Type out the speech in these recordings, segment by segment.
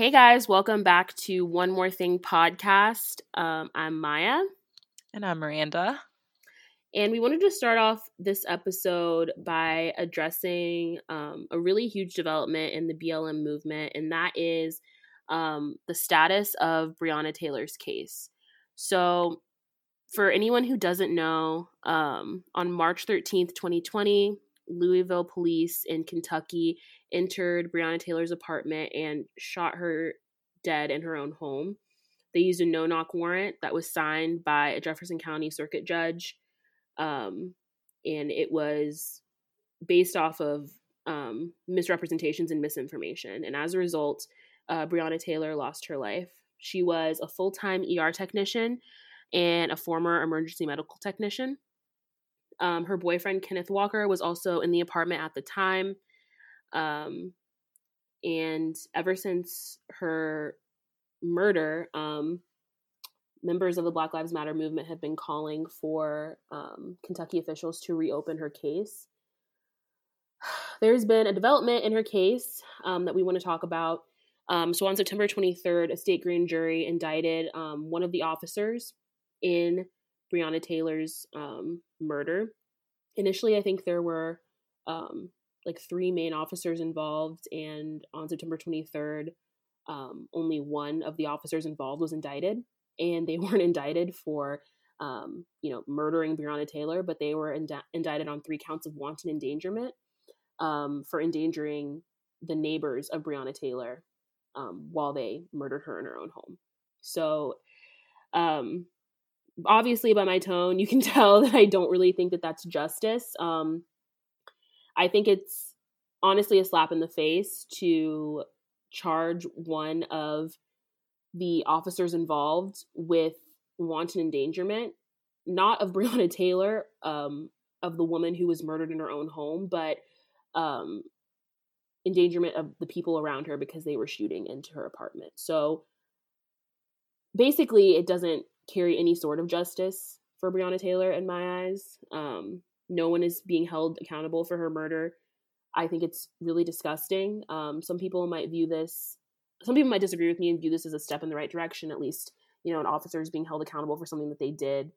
Hey guys, welcome back to One More Thing podcast. Um, I'm Maya. And I'm Miranda. And we wanted to start off this episode by addressing um, a really huge development in the BLM movement, and that is um, the status of Breonna Taylor's case. So, for anyone who doesn't know, um, on March 13th, 2020, Louisville police in Kentucky entered Breonna Taylor's apartment and shot her dead in her own home. They used a no knock warrant that was signed by a Jefferson County circuit judge. Um, and it was based off of um, misrepresentations and misinformation. And as a result, uh, Breonna Taylor lost her life. She was a full time ER technician and a former emergency medical technician. Um, her boyfriend, Kenneth Walker, was also in the apartment at the time. Um, and ever since her murder, um, members of the Black Lives Matter movement have been calling for um, Kentucky officials to reopen her case. There's been a development in her case um, that we want to talk about. Um, so on September 23rd, a state grand jury indicted um, one of the officers in Breonna Taylor's um, murder. Initially, I think there were um, like three main officers involved, and on September 23rd, um, only one of the officers involved was indicted, and they weren't indicted for, um, you know, murdering Breonna Taylor, but they were ind- indicted on three counts of wanton endangerment um, for endangering the neighbors of Breonna Taylor um, while they murdered her in her own home. So, um, obviously, by my tone, you can tell that I don't really think that that's justice. Um, I think it's honestly a slap in the face to charge one of the officers involved with wanton endangerment, not of Breonna Taylor, um, of the woman who was murdered in her own home, but um, endangerment of the people around her because they were shooting into her apartment. So basically, it doesn't carry any sort of justice for Breonna Taylor in my eyes. Um, no one is being held accountable for her murder. I think it's really disgusting. Um, some people might view this, some people might disagree with me and view this as a step in the right direction, at least, you know, an officer is being held accountable for something that they did.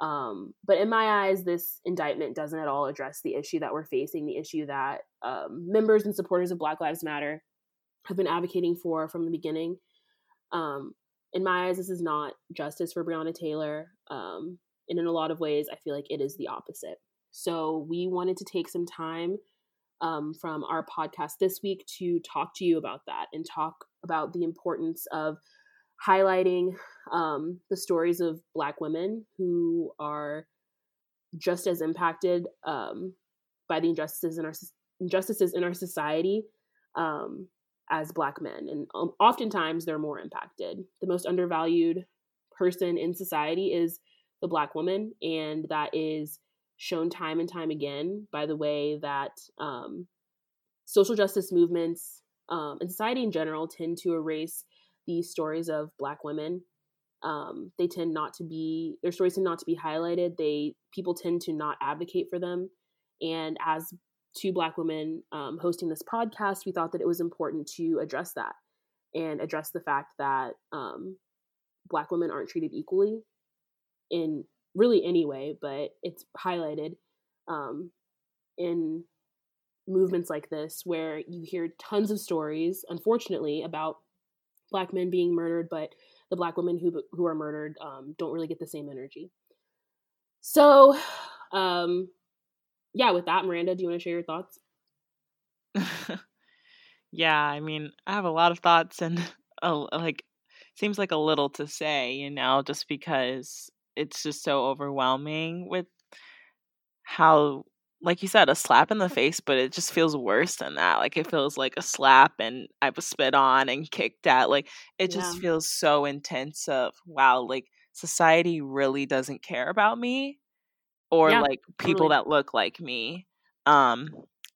Um, but in my eyes, this indictment doesn't at all address the issue that we're facing, the issue that um, members and supporters of Black Lives Matter have been advocating for from the beginning. Um, in my eyes, this is not justice for Breonna Taylor. Um, and in a lot of ways, I feel like it is the opposite. So we wanted to take some time um, from our podcast this week to talk to you about that and talk about the importance of highlighting um, the stories of Black women who are just as impacted um, by the injustices in our injustices in our society um, as Black men, and um, oftentimes they're more impacted. The most undervalued person in society is the Black woman, and that is shown time and time again by the way that um, social justice movements um, and society in general tend to erase these stories of Black women. Um, they tend not to be their stories tend not to be highlighted. They people tend to not advocate for them. And as two Black women um, hosting this podcast, we thought that it was important to address that and address the fact that um, Black women aren't treated equally in really anyway, but it's highlighted um, in movements like this where you hear tons of stories, unfortunately, about black men being murdered, but the black women who who are murdered um, don't really get the same energy. So, um, yeah, with that, Miranda, do you want to share your thoughts? yeah, I mean, I have a lot of thoughts and like seems like a little to say, you know, just because it's just so overwhelming with how like you said a slap in the face but it just feels worse than that like it feels like a slap and i was spit on and kicked at like it just yeah. feels so intense of wow like society really doesn't care about me or yeah, like people totally. that look like me um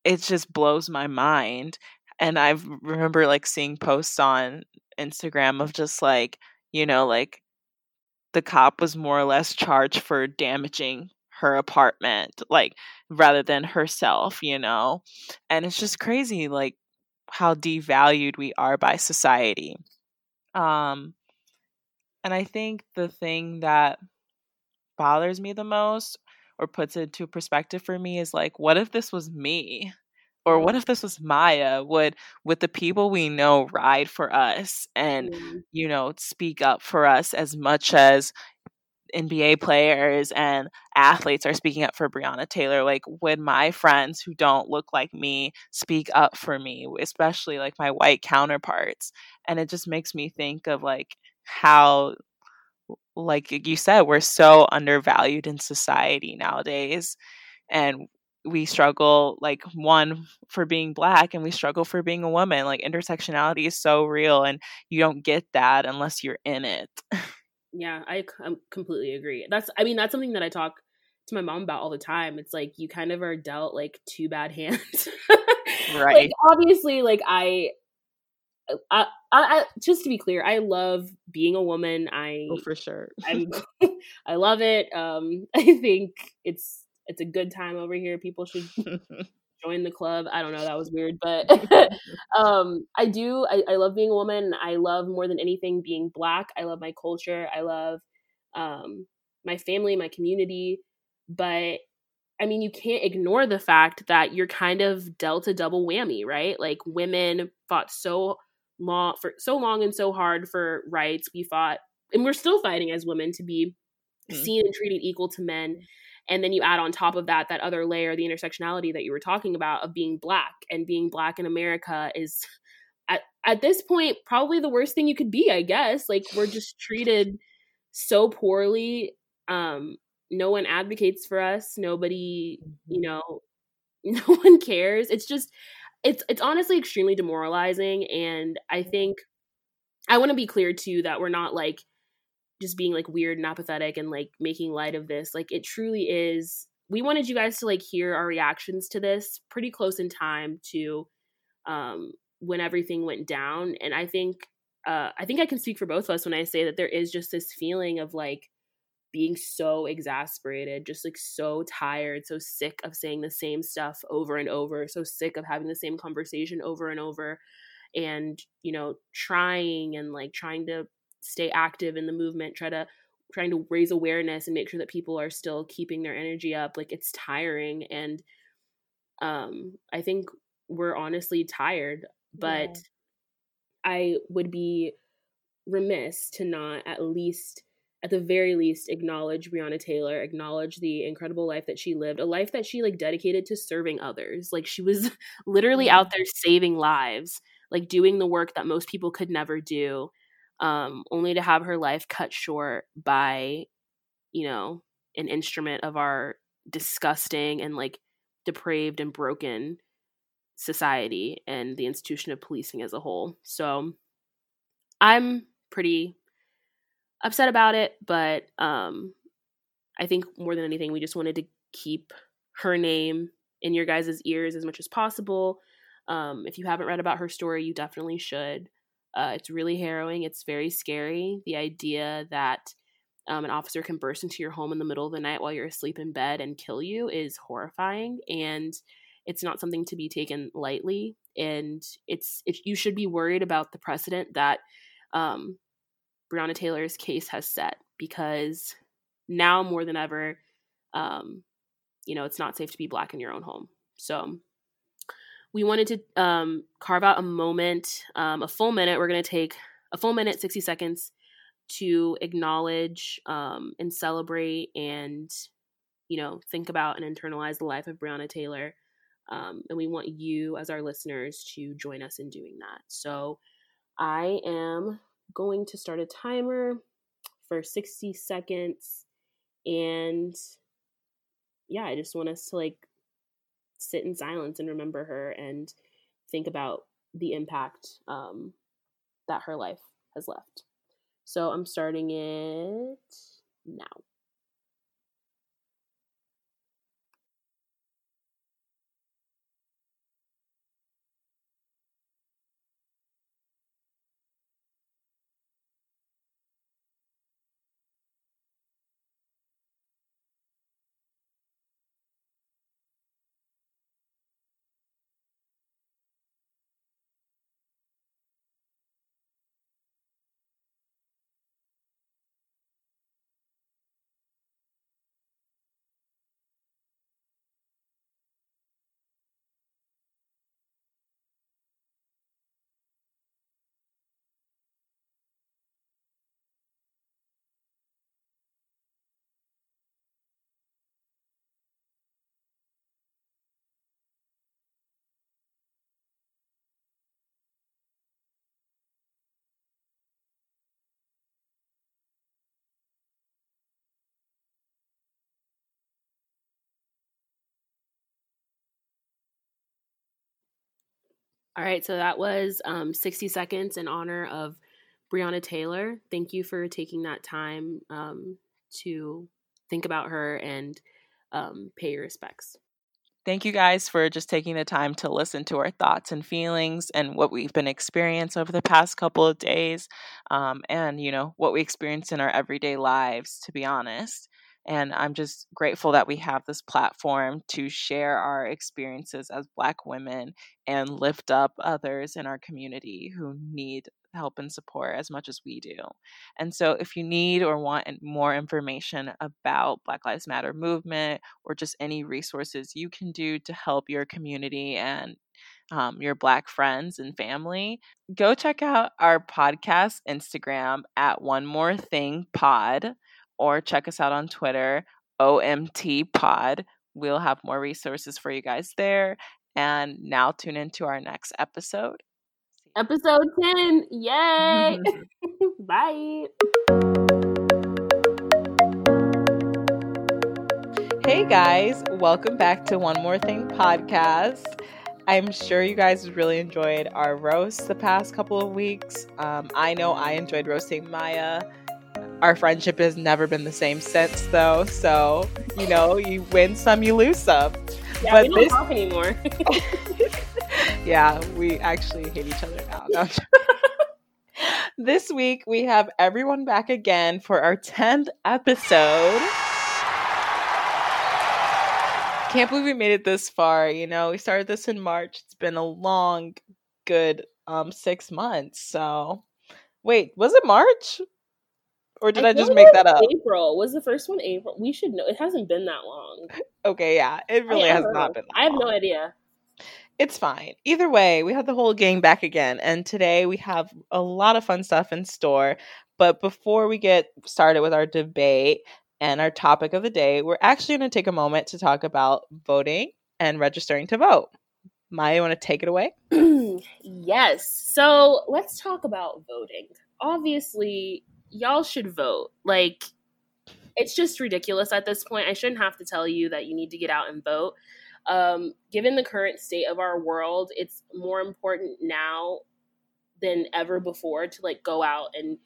it just blows my mind and i remember like seeing posts on instagram of just like you know like the cop was more or less charged for damaging her apartment like rather than herself you know and it's just crazy like how devalued we are by society. Um, and I think the thing that bothers me the most or puts it into perspective for me is like, what if this was me? Or what if this was Maya? Would would the people we know ride for us and, mm. you know, speak up for us as much as NBA players and athletes are speaking up for Breonna Taylor. Like, would my friends who don't look like me speak up for me, especially like my white counterparts? And it just makes me think of like how, like you said, we're so undervalued in society nowadays. And we struggle like one for being black and we struggle for being a woman like intersectionality is so real and you don't get that unless you're in it Yeah, I completely agree. That's I mean that's something that I talk to my mom about all the time. It's like you kind of are dealt like two bad hands. right. Like obviously like I uh, I, I, just to be clear, I love being a woman. I oh, for sure. I'm, I love it. Um, I think it's it's a good time over here. People should join the club. I don't know, that was weird, but um, I do. I, I, love being a woman. I love more than anything being black. I love my culture. I love um, my family, my community. But I mean, you can't ignore the fact that you're kind of dealt a double whammy, right? Like women fought so long for so long and so hard for rights. We fought, and we're still fighting as women to be mm-hmm. seen and treated equal to men and then you add on top of that that other layer the intersectionality that you were talking about of being black and being black in america is at, at this point probably the worst thing you could be i guess. Like we're just treated so poorly. Um no one advocates for us. Nobody you mm-hmm. know no one cares. It's just it's it's honestly extremely demoralizing. And i think i want to be clear too that we're not like just being like weird and apathetic and like making light of this. Like it truly is. We wanted you guys to like hear our reactions to this pretty close in time to um when everything went down and I think uh I think I can speak for both of us when I say that there is just this feeling of like being so exasperated, just like so tired, so sick of saying the same stuff over and over, so sick of having the same conversation over and over and you know trying and like trying to stay active in the movement, try to trying to raise awareness and make sure that people are still keeping their energy up. Like it's tiring and um I think we're honestly tired, but yeah. I would be remiss to not at least at the very least acknowledge Breonna Taylor, acknowledge the incredible life that she lived, a life that she like dedicated to serving others. Like she was literally out there saving lives, like doing the work that most people could never do um, only to have her life cut short by, you know, an instrument of our disgusting and like depraved and broken society and the institution of policing as a whole. So I'm pretty upset about it, but um, I think more than anything, we just wanted to keep her name in your guys' ears as much as possible. Um, if you haven't read about her story, you definitely should. Uh, it's really harrowing. It's very scary. The idea that um, an officer can burst into your home in the middle of the night while you're asleep in bed and kill you is horrifying. And it's not something to be taken lightly. And it's it, you should be worried about the precedent that um, Breonna Taylor's case has set because now more than ever, um, you know, it's not safe to be black in your own home. So we wanted to um, carve out a moment, um, a full minute. We're going to take a full minute, 60 seconds to acknowledge um, and celebrate and, you know, think about and internalize the life of Breonna Taylor. Um, and we want you, as our listeners, to join us in doing that. So I am going to start a timer for 60 seconds. And yeah, I just want us to like sit in silence and remember her and think about the impact um, that her life has left. So I'm starting it now. All right, so that was um, 60 seconds in honor of Breonna Taylor. Thank you for taking that time um, to think about her and um, pay your respects. Thank you guys for just taking the time to listen to our thoughts and feelings and what we've been experiencing over the past couple of days, um, and you know what we experience in our everyday lives. To be honest, and I'm just grateful that we have this platform to share our experiences as Black women and lift up others in our community who need help and support as much as we do. And so, if you need or want more information about Black Lives Matter movement or just any resources you can do to help your community and um, your Black friends and family, go check out our podcast Instagram at One More Thing Pod or check us out on Twitter, OMT Pod. We'll have more resources for you guys there. And now tune into our next episode. Episode 10. Yay! Bye. Hey guys, welcome back to One More Thing podcast. I'm sure you guys really enjoyed our roast the past couple of weeks. Um, I know I enjoyed roasting Maya. Our friendship has never been the same since, though. So, you know, you win some, you lose some. Yeah, but we don't this... talk anymore. yeah, we actually hate each other now. No, this week, we have everyone back again for our 10th episode. Can't believe we made it this far. You know, we started this in March. It's been a long, good um six months. So, wait, was it March? Or did I, I just make that up? April was the first one. April. We should know. It hasn't been that long. okay, yeah, it really has not been. I have long. no idea. It's fine. Either way, we have the whole gang back again, and today we have a lot of fun stuff in store. But before we get started with our debate and our topic of the day, we're actually going to take a moment to talk about voting and registering to vote. Maya, you want to take it away? yes. So let's talk about voting. Obviously, y'all should vote. Like, it's just ridiculous at this point. I shouldn't have to tell you that you need to get out and vote. Um, given the current state of our world, it's more important now than ever before to like go out and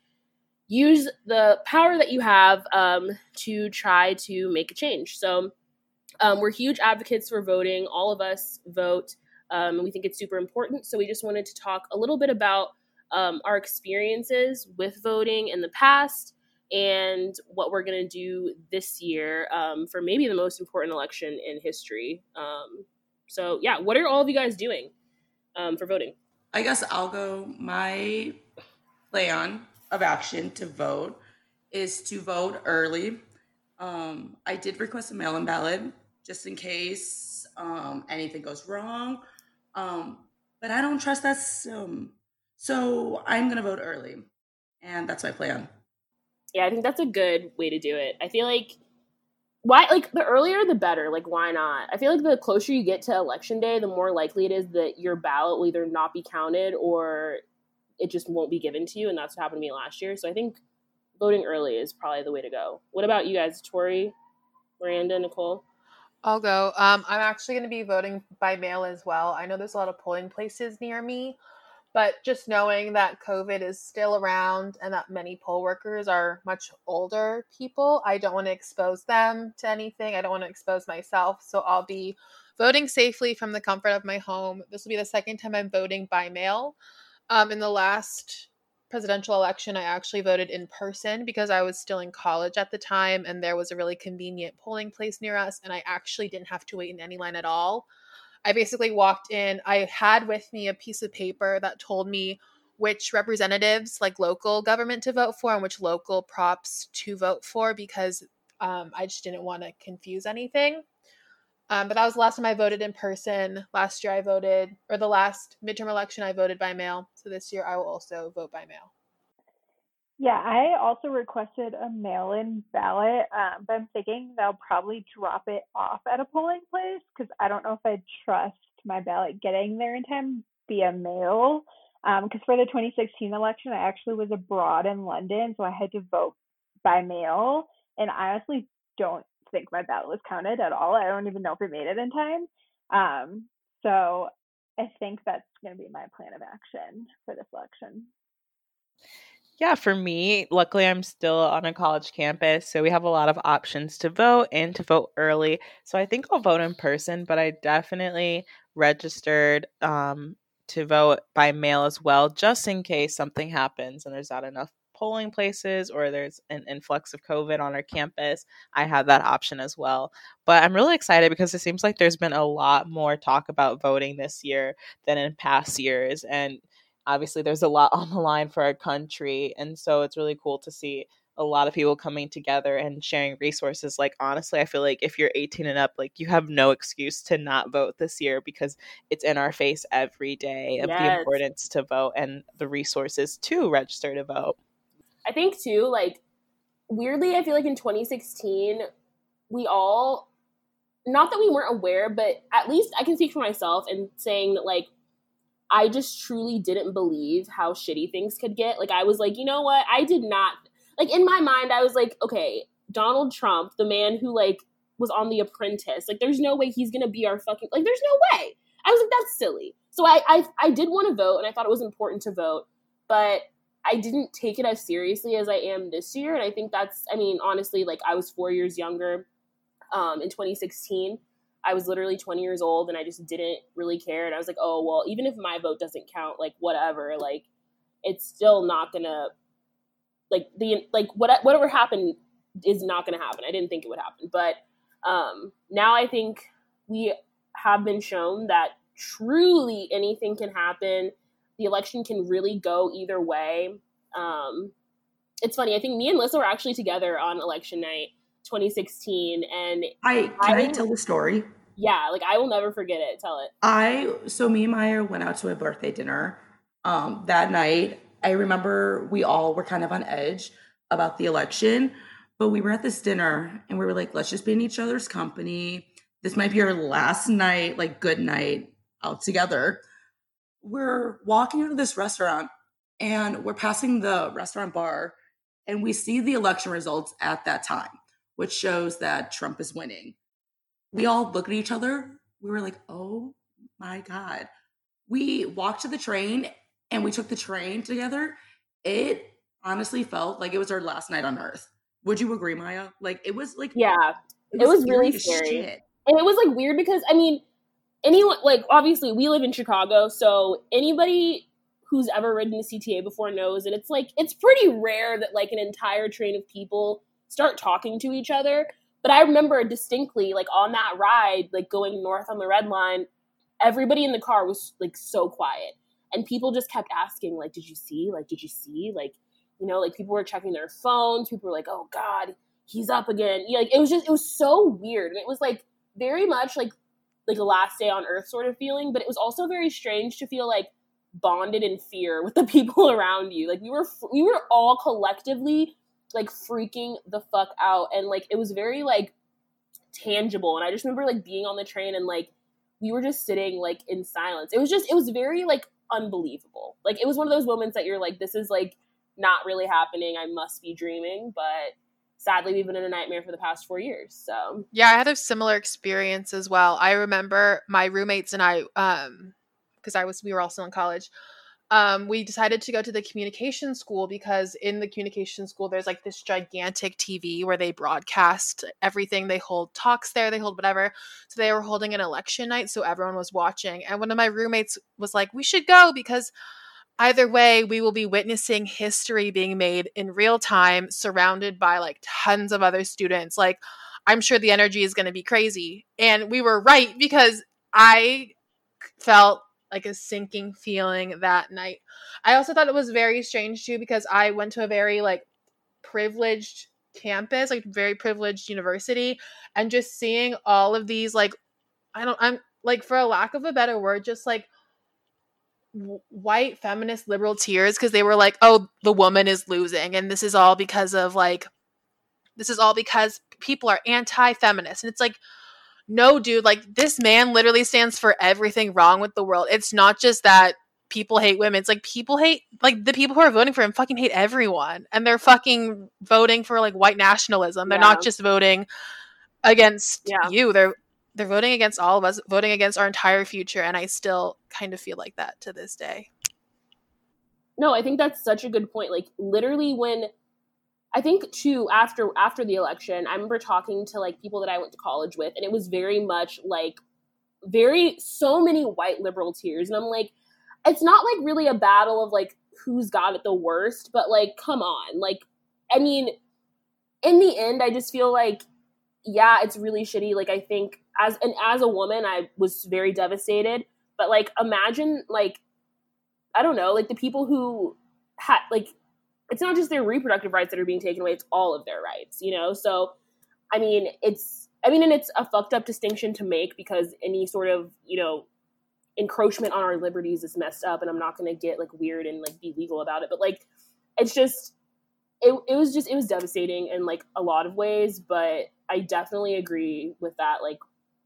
use the power that you have um, to try to make a change. So, um, we're huge advocates for voting. All of us vote. Um, we think it's super important. So, we just wanted to talk a little bit about um, our experiences with voting in the past and what we're going to do this year um, for maybe the most important election in history. Um, so, yeah, what are all of you guys doing um, for voting? I guess I'll go. My plan of action to vote is to vote early. Um, I did request a mail in ballot just in case um, anything goes wrong. But I don't trust that system. So I'm going to vote early. And that's my plan. Yeah, I think that's a good way to do it. I feel like why like the earlier the better. Like why not? I feel like the closer you get to election day, the more likely it is that your ballot will either not be counted or it just won't be given to you and that's what happened to me last year. So I think voting early is probably the way to go. What about you guys, Tori, Miranda, Nicole? I'll go. Um, I'm actually going to be voting by mail as well. I know there's a lot of polling places near me, but just knowing that COVID is still around and that many poll workers are much older people, I don't want to expose them to anything. I don't want to expose myself. So I'll be voting safely from the comfort of my home. This will be the second time I'm voting by mail. Um, in the last presidential election, I actually voted in person because I was still in college at the time and there was a really convenient polling place near us, and I actually didn't have to wait in any line at all. I basically walked in. I had with me a piece of paper that told me which representatives, like local government, to vote for and which local props to vote for because um, I just didn't want to confuse anything. Um, but that was the last time I voted in person. Last year I voted, or the last midterm election I voted by mail. So this year I will also vote by mail. Yeah, I also requested a mail-in ballot, um, but I'm thinking they'll probably drop it off at a polling place because I don't know if I trust my ballot getting there in time via mail. Because um, for the 2016 election, I actually was abroad in London, so I had to vote by mail, and I honestly don't think my ballot was counted at all. I don't even know if it made it in time. Um, so I think that's going to be my plan of action for this election. Yeah, for me, luckily I'm still on a college campus, so we have a lot of options to vote and to vote early. So I think I'll vote in person, but I definitely registered um, to vote by mail as well, just in case something happens and there's not enough polling places or there's an influx of COVID on our campus. I have that option as well. But I'm really excited because it seems like there's been a lot more talk about voting this year than in past years. And obviously there's a lot on the line for our country and so it's really cool to see a lot of people coming together and sharing resources like honestly i feel like if you're 18 and up like you have no excuse to not vote this year because it's in our face every day of yes. the importance to vote and the resources to register to vote i think too like weirdly i feel like in 2016 we all not that we weren't aware but at least i can speak for myself and saying that like I just truly didn't believe how shitty things could get. Like, I was like, you know what? I did not, like, in my mind, I was like, okay, Donald Trump, the man who, like, was on The Apprentice, like, there's no way he's gonna be our fucking, like, there's no way. I was like, that's silly. So I, I, I did want to vote, and I thought it was important to vote, but I didn't take it as seriously as I am this year. And I think that's, I mean, honestly, like, I was four years younger um, in 2016 I was literally 20 years old and I just didn't really care. And I was like, oh, well, even if my vote doesn't count, like, whatever, like, it's still not gonna, like, the, like, what, whatever happened is not gonna happen. I didn't think it would happen. But um, now I think we have been shown that truly anything can happen. The election can really go either way. Um, it's funny. I think me and Lissa were actually together on election night 2016 and I can I, I tell the story? Yeah, like I will never forget it. Tell it. I so me and Maya went out to a birthday dinner um that night. I remember we all were kind of on edge about the election, but we were at this dinner and we were like, let's just be in each other's company. This might be our last night, like good night out together. We're walking out of this restaurant and we're passing the restaurant bar and we see the election results at that time which shows that Trump is winning. We all look at each other. We were like, oh my God. We walked to the train and we took the train together. It honestly felt like it was our last night on earth. Would you agree, Maya? Like it was like Yeah. It was, it was really scary. Shit. And it was like weird because I mean, anyone like obviously we live in Chicago, so anybody who's ever ridden the CTA before knows that it's like it's pretty rare that like an entire train of people start talking to each other. But I remember distinctly, like on that ride, like going north on the red line, everybody in the car was like so quiet. And people just kept asking, like, did you see? Like, did you see? Like, you know, like people were checking their phones. People were like, oh God, he's up again. Yeah, like it was just, it was so weird. And it was like very much like, like a last day on earth sort of feeling. But it was also very strange to feel like bonded in fear with the people around you. Like we were, we were all collectively like freaking the fuck out. And like it was very like tangible. And i just remember like being on the train and like we were just sitting like in silence. It was just it was very like unbelievable. Like it was one of those moments that you're like this is like not really happening. I must be dreaming. But sadly we've been in a nightmare for the past four years so. Yeah i had a similar experience as well. I remember my roommates and i um because i was we were also in college um, we decided to go to the communication school because in the communication school there's like this gigantic TV where they broadcast everything. They hold talks there, they hold whatever. So they were holding an election night, so everyone was watching. And one of my roommates was like, "We should go because." Either way, we will be witnessing history being made in real time, surrounded by like tons of other students. Like, I'm sure the energy is going to be crazy. And we were right because I felt like a sinking feeling that night. I also thought it was very strange too because I went to a very like privileged campus, like very privileged university, and just seeing all of these like I don't I'm like for a lack of a better word, just like white feminist liberal tears because they were like, "Oh, the woman is losing," and this is all because of like, this is all because people are anti-feminist, and it's like, no, dude, like this man literally stands for everything wrong with the world. It's not just that people hate women. It's like people hate like the people who are voting for him fucking hate everyone. And they're fucking voting for like white nationalism. They're yeah. not just voting against yeah. you. They're they're voting against all of us, voting against our entire future, and I still kind of feel like that to this day. No, I think that's such a good point. Like literally when I think too after after the election, I remember talking to like people that I went to college with, and it was very much like very so many white liberal tears, and I'm like, it's not like really a battle of like who's got it the worst, but like come on, like I mean, in the end, I just feel like yeah, it's really shitty. Like I think as and as a woman, I was very devastated. But like imagine like I don't know, like the people who had like it's not just their reproductive rights that are being taken away, it's all of their rights, you know? So I mean, it's I mean, and it's a fucked up distinction to make because any sort of, you know, encroachment on our liberties is messed up and I'm not going to get like weird and like be legal about it, but like it's just it, it was just it was devastating in like a lot of ways but i definitely agree with that like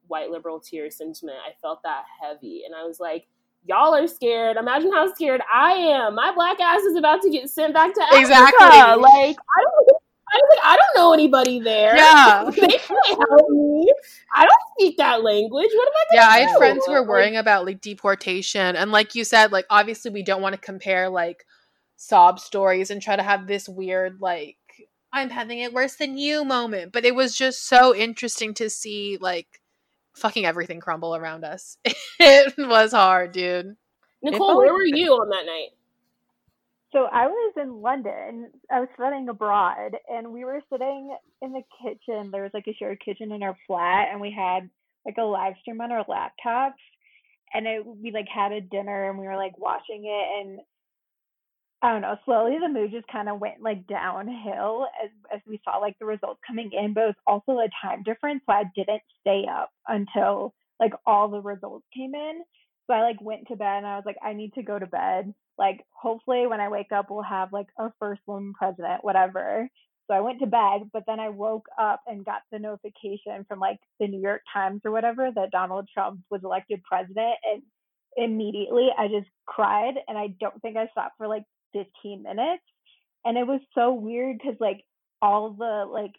white liberal tear sentiment i felt that heavy and i was like y'all are scared imagine how scared i am my black ass is about to get sent back to Africa. Exactly. like i don't I was like, I don't know anybody there. Yeah. they can't help me. I don't speak that language. What am I Yeah, I had do? friends who were worrying about like deportation, and like you said, like obviously we don't want to compare like sob stories and try to have this weird like I'm having it worse than you moment. But it was just so interesting to see like fucking everything crumble around us. it was hard, dude. Nicole, where were you on that night? So I was in London. I was studying abroad, and we were sitting in the kitchen. There was like a shared kitchen in our flat, and we had like a live stream on our laptops. And it, we like had a dinner, and we were like watching it, and I don't know. Slowly, the mood just kind of went like downhill as as we saw like the results coming in. But it was also a time difference, so I didn't stay up until like all the results came in. So I like went to bed, and I was like, I need to go to bed like hopefully when I wake up we'll have like a first woman president, whatever. So I went to bed, but then I woke up and got the notification from like the New York Times or whatever that Donald Trump was elected president and immediately I just cried and I don't think I stopped for like 15 minutes. And it was so weird cuz like all the like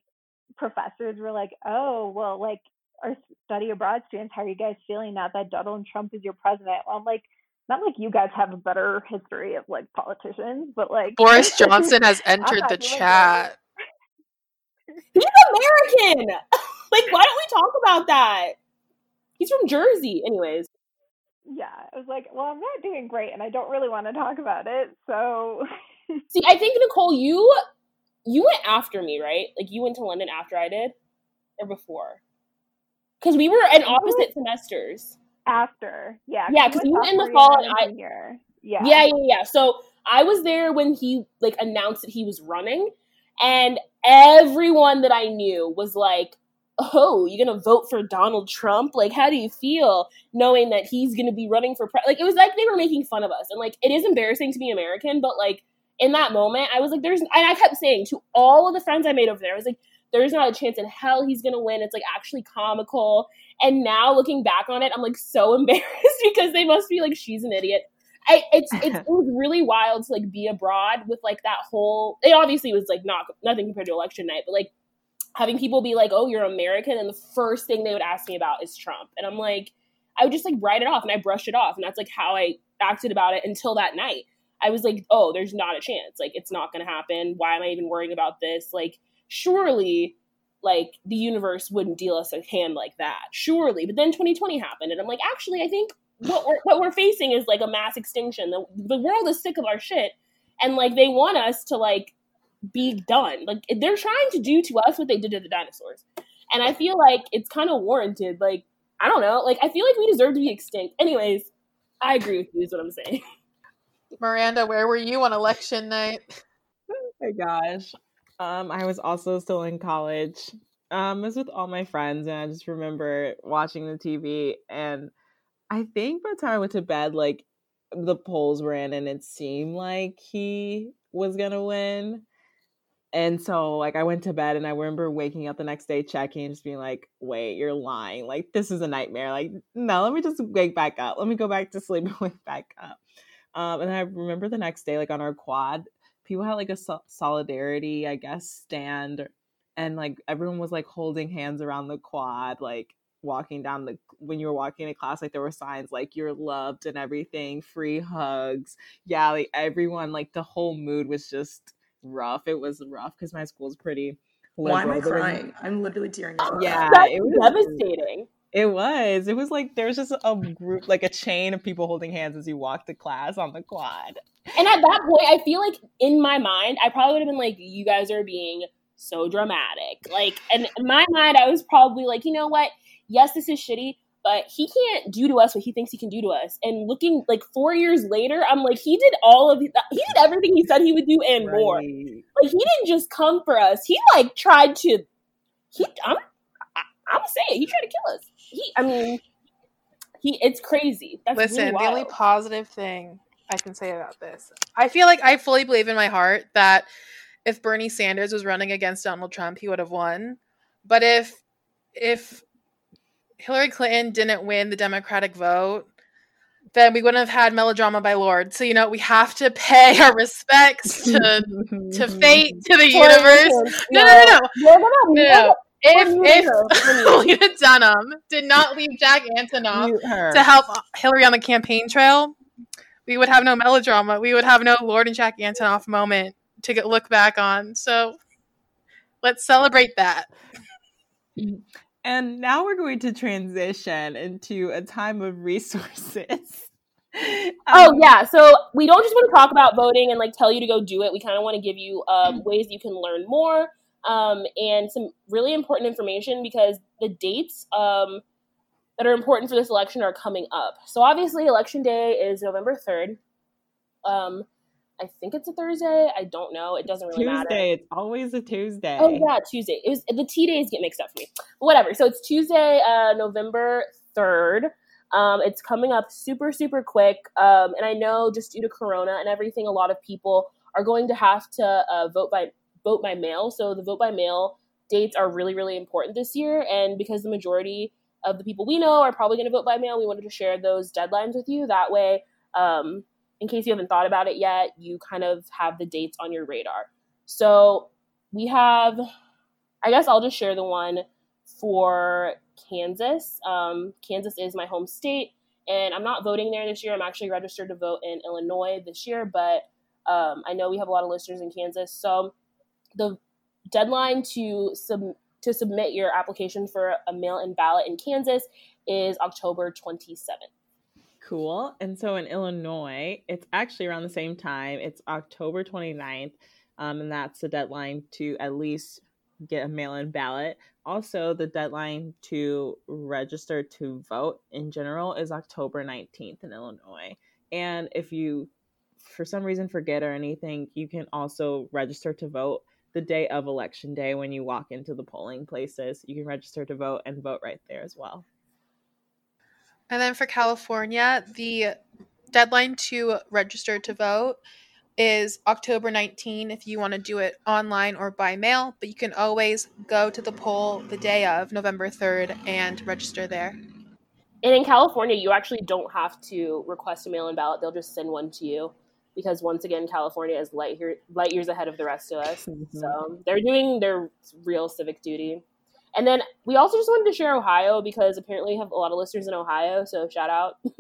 professors were like, "Oh, well like our study abroad students, how are you guys feeling now that Donald Trump is your president?" Well, I'm like not like you guys have a better history of like politicians, but like Boris Johnson has entered the chat. He's American. like, why don't we talk about that? He's from Jersey, anyways. Yeah, I was like, well, I'm not doing great, and I don't really want to talk about it. So See, I think Nicole, you you went after me, right? Like you went to London after I did, or before? Because we were in opposite semesters. after, yeah, Yeah, cuz you went in the fall year and I I- Yeah, Yeah, yeah, yeah. So I was there when he like announced that he was running, and everyone that I knew was like, "Oh, you're gonna vote for Donald Trump? Like, how do you feel knowing that he's gonna be running for pre-? like?" It was like they were making fun of us, and like it is embarrassing to be American, but like in that moment, I was like, "There's," and I kept saying to all of the friends I made over there, I was like. There's not a chance in hell he's gonna win. It's like actually comical. And now looking back on it, I'm like so embarrassed because they must be like, she's an idiot. I, it's, it's it was really wild to like be abroad with like that whole. It obviously was like not nothing compared to election night, but like having people be like, "Oh, you're American," and the first thing they would ask me about is Trump, and I'm like, I would just like write it off and I brush it off, and that's like how I acted about it until that night. I was like, "Oh, there's not a chance. Like, it's not going to happen. Why am I even worrying about this? Like, surely." Like the universe wouldn't deal us a hand like that, surely. But then 2020 happened, and I'm like, actually, I think what we're what we're facing is like a mass extinction. The the world is sick of our shit, and like they want us to like be done. Like they're trying to do to us what they did to the dinosaurs, and I feel like it's kind of warranted. Like I don't know. Like I feel like we deserve to be extinct. Anyways, I agree with you. Is what I'm saying. Miranda, where were you on election night? Oh my gosh. Um, I was also still in college. Um, I was with all my friends, and I just remember watching the TV. And I think by the time I went to bed, like the polls were in, and it seemed like he was gonna win. And so, like, I went to bed, and I remember waking up the next day, checking, and just being like, "Wait, you're lying! Like, this is a nightmare! Like, no, let me just wake back up. Let me go back to sleep and wake back up." Um, and I remember the next day, like on our quad, people had like a so- solidarity, I guess, stand, and like everyone was like holding hands around the quad, like walking down the when you were walking to class like there were signs like you're loved and everything free hugs yeah like everyone like the whole mood was just rough it was rough because my school's pretty Why am I liberal. There was- crying? I'm literally tearing up. yeah That's it was devastating. it was it was like there was just a group like a chain of people holding hands as you walked to class on the quad And at that point, I feel like in my mind, I probably would have been like, "You guys are being so dramatic." Like, and in my mind, I was probably like, "You know what? Yes, this is shitty." But he can't do to us what he thinks he can do to us. And looking like four years later, I'm like, he did all of he did everything he said he would do and more. Like he didn't just come for us. He like tried to. He I'm I, I'm gonna say it. He tried to kill us. He I mean, he it's crazy. That's Listen, really the only positive thing I can say about this, I feel like I fully believe in my heart that if Bernie Sanders was running against Donald Trump, he would have won. But if if Hillary Clinton didn't win the Democratic vote, then we wouldn't have had melodrama by Lorde. So you know, we have to pay our respects to to fate, to the universe. No, no, no, no. No, no. If if. Lena Dunham did not leave Jack Antonoff to help Hillary on the campaign trail, we would have no melodrama. We would have no Lorde and Jack Antonoff moment to get, look back on. So let's celebrate that. And now we're going to transition into a time of resources. Oh, um, oh yeah. So we don't just want to talk about voting and like tell you to go do it. We kind of want to give you um, mm-hmm. ways you can learn more um, and some really important information because the dates um, that are important for this election are coming up. So obviously election day is november 3rd I think it's a Thursday. I don't know. It doesn't really matter. Tuesday. It's always a Tuesday. Oh yeah, Tuesday. It was the T days get mixed up for me. But whatever. So it's Tuesday, uh, November third. Um, it's coming up super super quick. Um, and I know just due to Corona and everything, a lot of people are going to have to uh, vote by vote by mail. So the vote by mail dates are really really important this year. And because the majority of the people we know are probably going to vote by mail, we wanted to share those deadlines with you. That way, um, in case you haven't thought about it yet, you kind of have the dates on your radar. So we have, I guess I'll just share the one for Kansas. Um, Kansas is my home state, and I'm not voting there this year. I'm actually registered to vote in Illinois this year, but um, I know we have a lot of listeners in Kansas. So the deadline to sub- to submit your application for a mail-in ballot in Kansas is October 27th. Cool. And so in Illinois, it's actually around the same time. It's October 29th. Um, and that's the deadline to at least get a mail in ballot. Also, the deadline to register to vote in general is October 19th in Illinois. And if you, for some reason, forget or anything, you can also register to vote the day of election day when you walk into the polling places. You can register to vote and vote right there as well. And then for California, the deadline to register to vote is October 19 if you want to do it online or by mail, but you can always go to the poll the day of November 3rd and register there. And in California, you actually don't have to request a mail-in ballot; they'll just send one to you. Because once again, California is light, year, light years ahead of the rest of us. Mm-hmm. So they're doing their real civic duty. And then we also just wanted to share Ohio because apparently we have a lot of listeners in Ohio. So shout out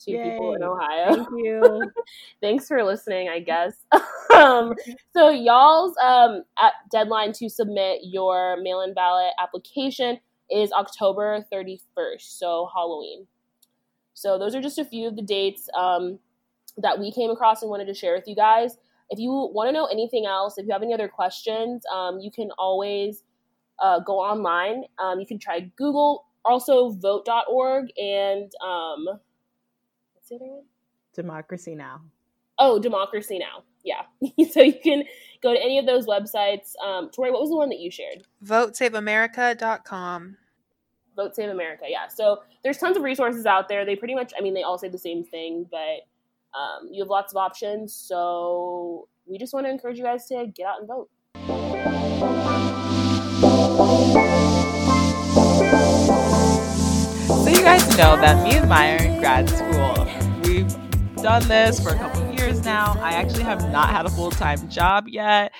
to people in Ohio. Thank you. Thanks for listening, I guess. um, so y'all's um, deadline to submit your mail-in ballot application is October 31st, so Halloween. So those are just a few of the dates um, that we came across and wanted to share with you guys. If you want to know anything else, if you have any other questions, um, you can always uh, go online. Um, you can try Google, also vote.org, and um, what's the other one? Democracy Now. Oh, Democracy Now. Yeah. so you can go to any of those websites. Um, Tori, what was the one that you shared? VoteSaveAmerica.com. Vote Save America. Yeah. So there's tons of resources out there. They pretty much, I mean, they all say the same thing, but um, you have lots of options. So we just want to encourage you guys to get out and vote. So you guys know that me and are in grad school. We've done this for a couple years now. I actually have not had a full time job yet.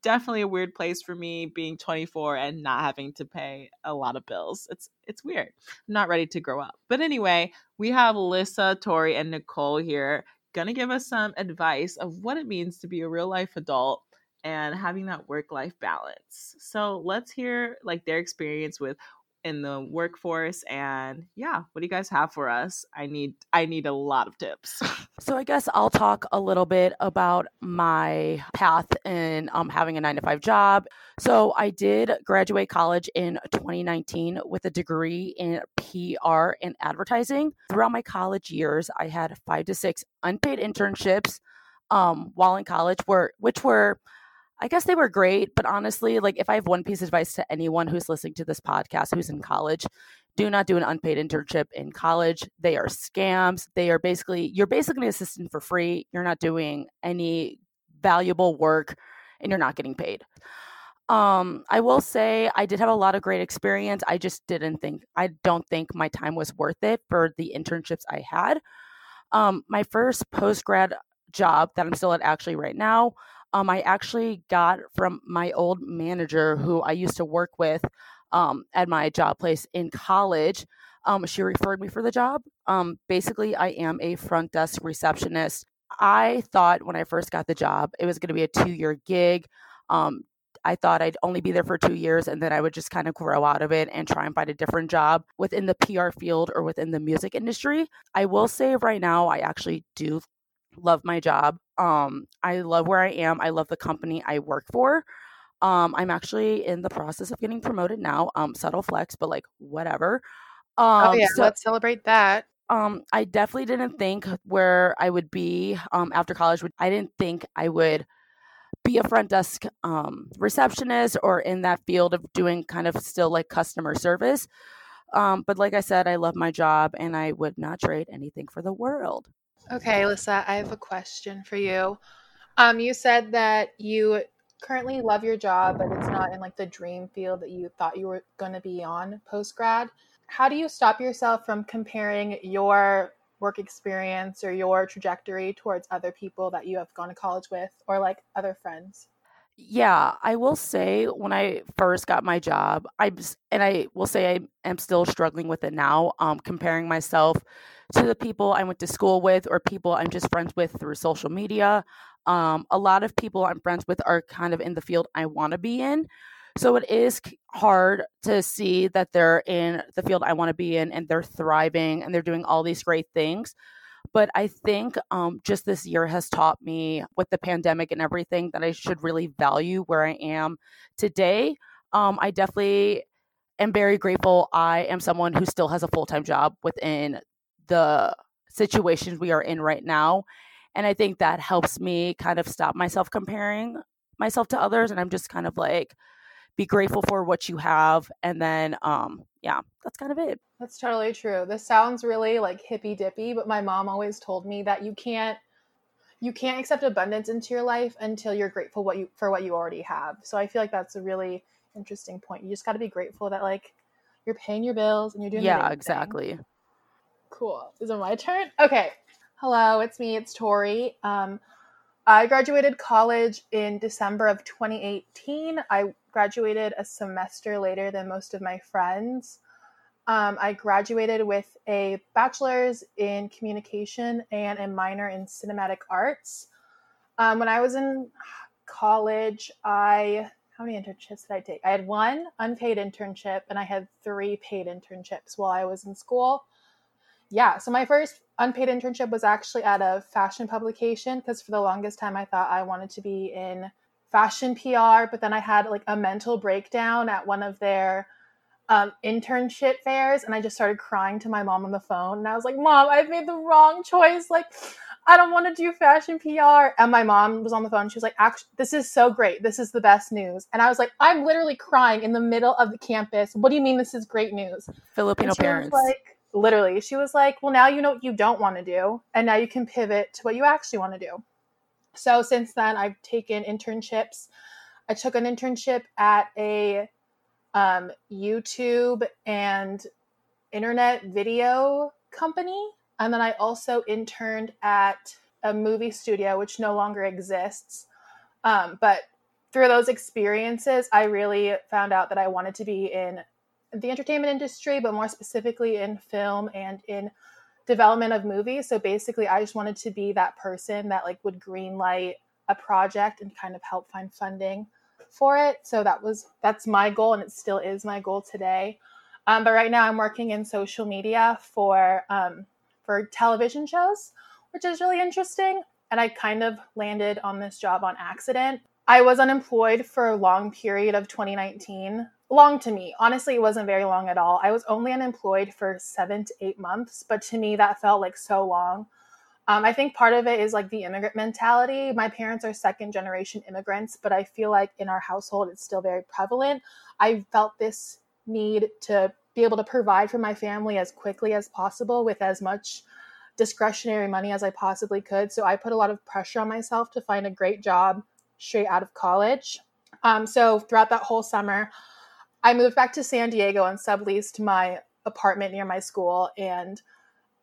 Definitely a weird place for me being 24 and not having to pay a lot of bills. It's it's weird. I'm not ready to grow up. But anyway, we have Lissa, Tori, and Nicole here to give us some advice of what it means to be a real life adult and having that work life balance. So let's hear like their experience with in the workforce and yeah what do you guys have for us? I need i need a lot of tips. So i guess i'll talk a little bit about my path in um, having a nine to five job. So i did graduate college in 2019 with a degree in pr and advertising. Throughout my college years i had five to six unpaid internships um, while in college were which were I guess they were great, but honestly, like if I have one piece of advice to anyone who's listening to this podcast who's in college, do not do an unpaid internship in college. They are scams. They are basically you're basically an assistant for free. You're not doing any valuable work and you're not getting paid. Um, I will say I did have a lot of great experience. I just didn't think I don't think my time was worth it for the internships I had. Um, my first post grad job that I'm still at actually right now um, I actually got from my old manager who I used to work with um, at my job place in college. Um, she referred me for the job. Um, basically, I am a front desk receptionist. I thought when I first got the job, it was going to be a two year gig. Um, I thought I'd only be there for two years and then I would just kind of grow out of it and try and find a different job within the PR field or within the music industry. I will say right now, I actually do love my job. Um, I love where I am. I love the company I work for. Um, I'm actually in the process of getting promoted now. Um, subtle flex, but like whatever. Oh, um, oh yeah, so, let's celebrate that. Um, I definitely didn't think where I would be um after college. I didn't think I would be a front desk um receptionist or in that field of doing kind of still like customer service. Um, but like I said, I love my job and I would not trade anything for the world. Okay, Alyssa, I have a question for you. Um, you said that you currently love your job, but it's not in like the dream field that you thought you were going to be on post grad. How do you stop yourself from comparing your work experience or your trajectory towards other people that you have gone to college with or like other friends? Yeah, I will say when I first got my job, I and I will say I am still struggling with it now. Um, comparing myself to the people I went to school with or people I'm just friends with through social media. Um, a lot of people I'm friends with are kind of in the field I want to be in. So it is hard to see that they're in the field I want to be in and they're thriving and they're doing all these great things. But I think um, just this year has taught me with the pandemic and everything that I should really value where I am today. Um, I definitely am very grateful I am someone who still has a full time job within the situations we are in right now. And I think that helps me kind of stop myself comparing myself to others. And I'm just kind of like, be grateful for what you have. And then, um, yeah, that's kind of it. That's totally true. This sounds really like hippy dippy, but my mom always told me that you can't you can't accept abundance into your life until you're grateful what you for what you already have. So I feel like that's a really interesting point. You just got to be grateful that like you're paying your bills and you're doing yeah exactly thing. Cool. Is it my turn? Okay. Hello, it's me. It's Tori. Um, I graduated college in December of 2018. I graduated a semester later than most of my friends. Um, I graduated with a bachelor's in communication and a minor in cinematic arts. Um, when I was in college, I how many internships did I take? I had one unpaid internship and I had three paid internships while I was in school yeah, so my first unpaid internship was actually at a fashion publication because for the longest time I thought I wanted to be in fashion PR, but then I had like a mental breakdown at one of their um, internship fairs and I just started crying to my mom on the phone. And I was like, Mom, I've made the wrong choice. Like, I don't want to do fashion PR. And my mom was on the phone. She was like, Actually, this is so great. This is the best news. And I was like, I'm literally crying in the middle of the campus. What do you mean this is great news? Filipino parents. like, literally she was like well now you know what you don't want to do and now you can pivot to what you actually want to do so since then i've taken internships. I took an internship at a um, youtube and internet video company and then i also interned at a movie studio which no longer exists. Um, but through those experiences i really found out that i wanted to be in the entertainment industry, but more specifically in film and in development of movies. So basically, I just wanted to be that person that like would green light a project and kind of help find funding for it. So that was that's my goal, and it still is my goal today. Um, but right now, I'm working in social media for um, for television shows, which is really interesting. And I kind of landed on this job on accident. I was unemployed for a long period of 2019. Long to me. Honestly, it wasn't very long at all. I was only unemployed for seven to eight months, but to me, that felt like so long. Um, I think part of it is like the immigrant mentality. My parents are second generation immigrants, but I feel like in our household, it's still very prevalent. I felt this need to be able to provide for my family as quickly as possible with as much discretionary money as I possibly could. So I put a lot of pressure on myself to find a great job straight out of college. Um, so throughout that whole summer, I moved back to San Diego and subleased my apartment near my school. And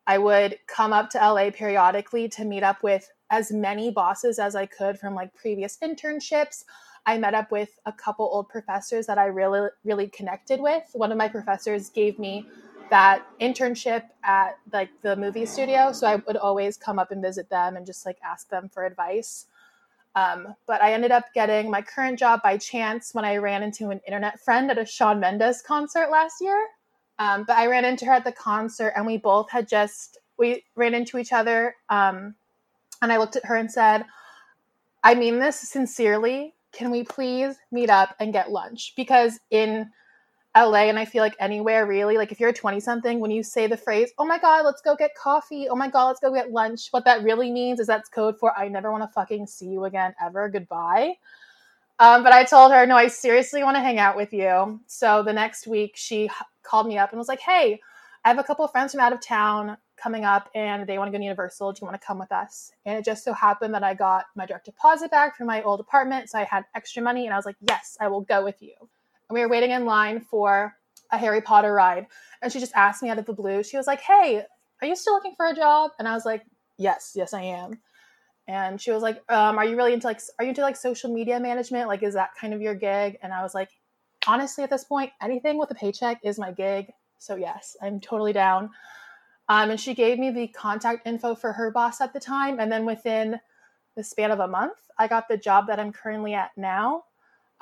I would come up to LA periodically to meet up with as many bosses as I could from like previous internships. I met up with a couple old professors that I really, really connected with. One of my professors gave me that internship at like the movie studio, so I would always come up and visit them and just like ask them for advice. Um, but I ended up getting my current job by chance when I ran into an internet friend at a Shawn Mendes concert last year. Um, but I ran into her at the concert, and we both had just we ran into each other. Um, and I looked at her and said, "I mean this sincerely. Can we please meet up and get lunch? Because in LA and I feel like anywhere really, like if you're a 20 something, when you say the phrase, oh my God, let's go get coffee. Oh my God, let's go get lunch. What that really means is that's code for I never want to fucking see you again ever. Goodbye. Um, but I told her, no, I seriously want to hang out with you. So the next week, she called me up and was like, hey, I have a couple of friends from out of town coming up and they want to go to Universal. Do you want to come with us? And it just so happened that I got my direct deposit back from my old apartment. So I had extra money and I was like, yes, I will go with you. And we were waiting in line for a Harry Potter ride. And she just asked me out of the blue, she was like, hey, are you still looking for a job? And I was like, yes, yes, I am. And she was like, um, are you really into like, are you into like social media management? Like, is that kind of your gig? And I was like, honestly, at this point, anything with a paycheck is my gig. So yes, I'm totally down. Um, and she gave me the contact info for her boss at the time. And then within the span of a month, I got the job that I'm currently at now.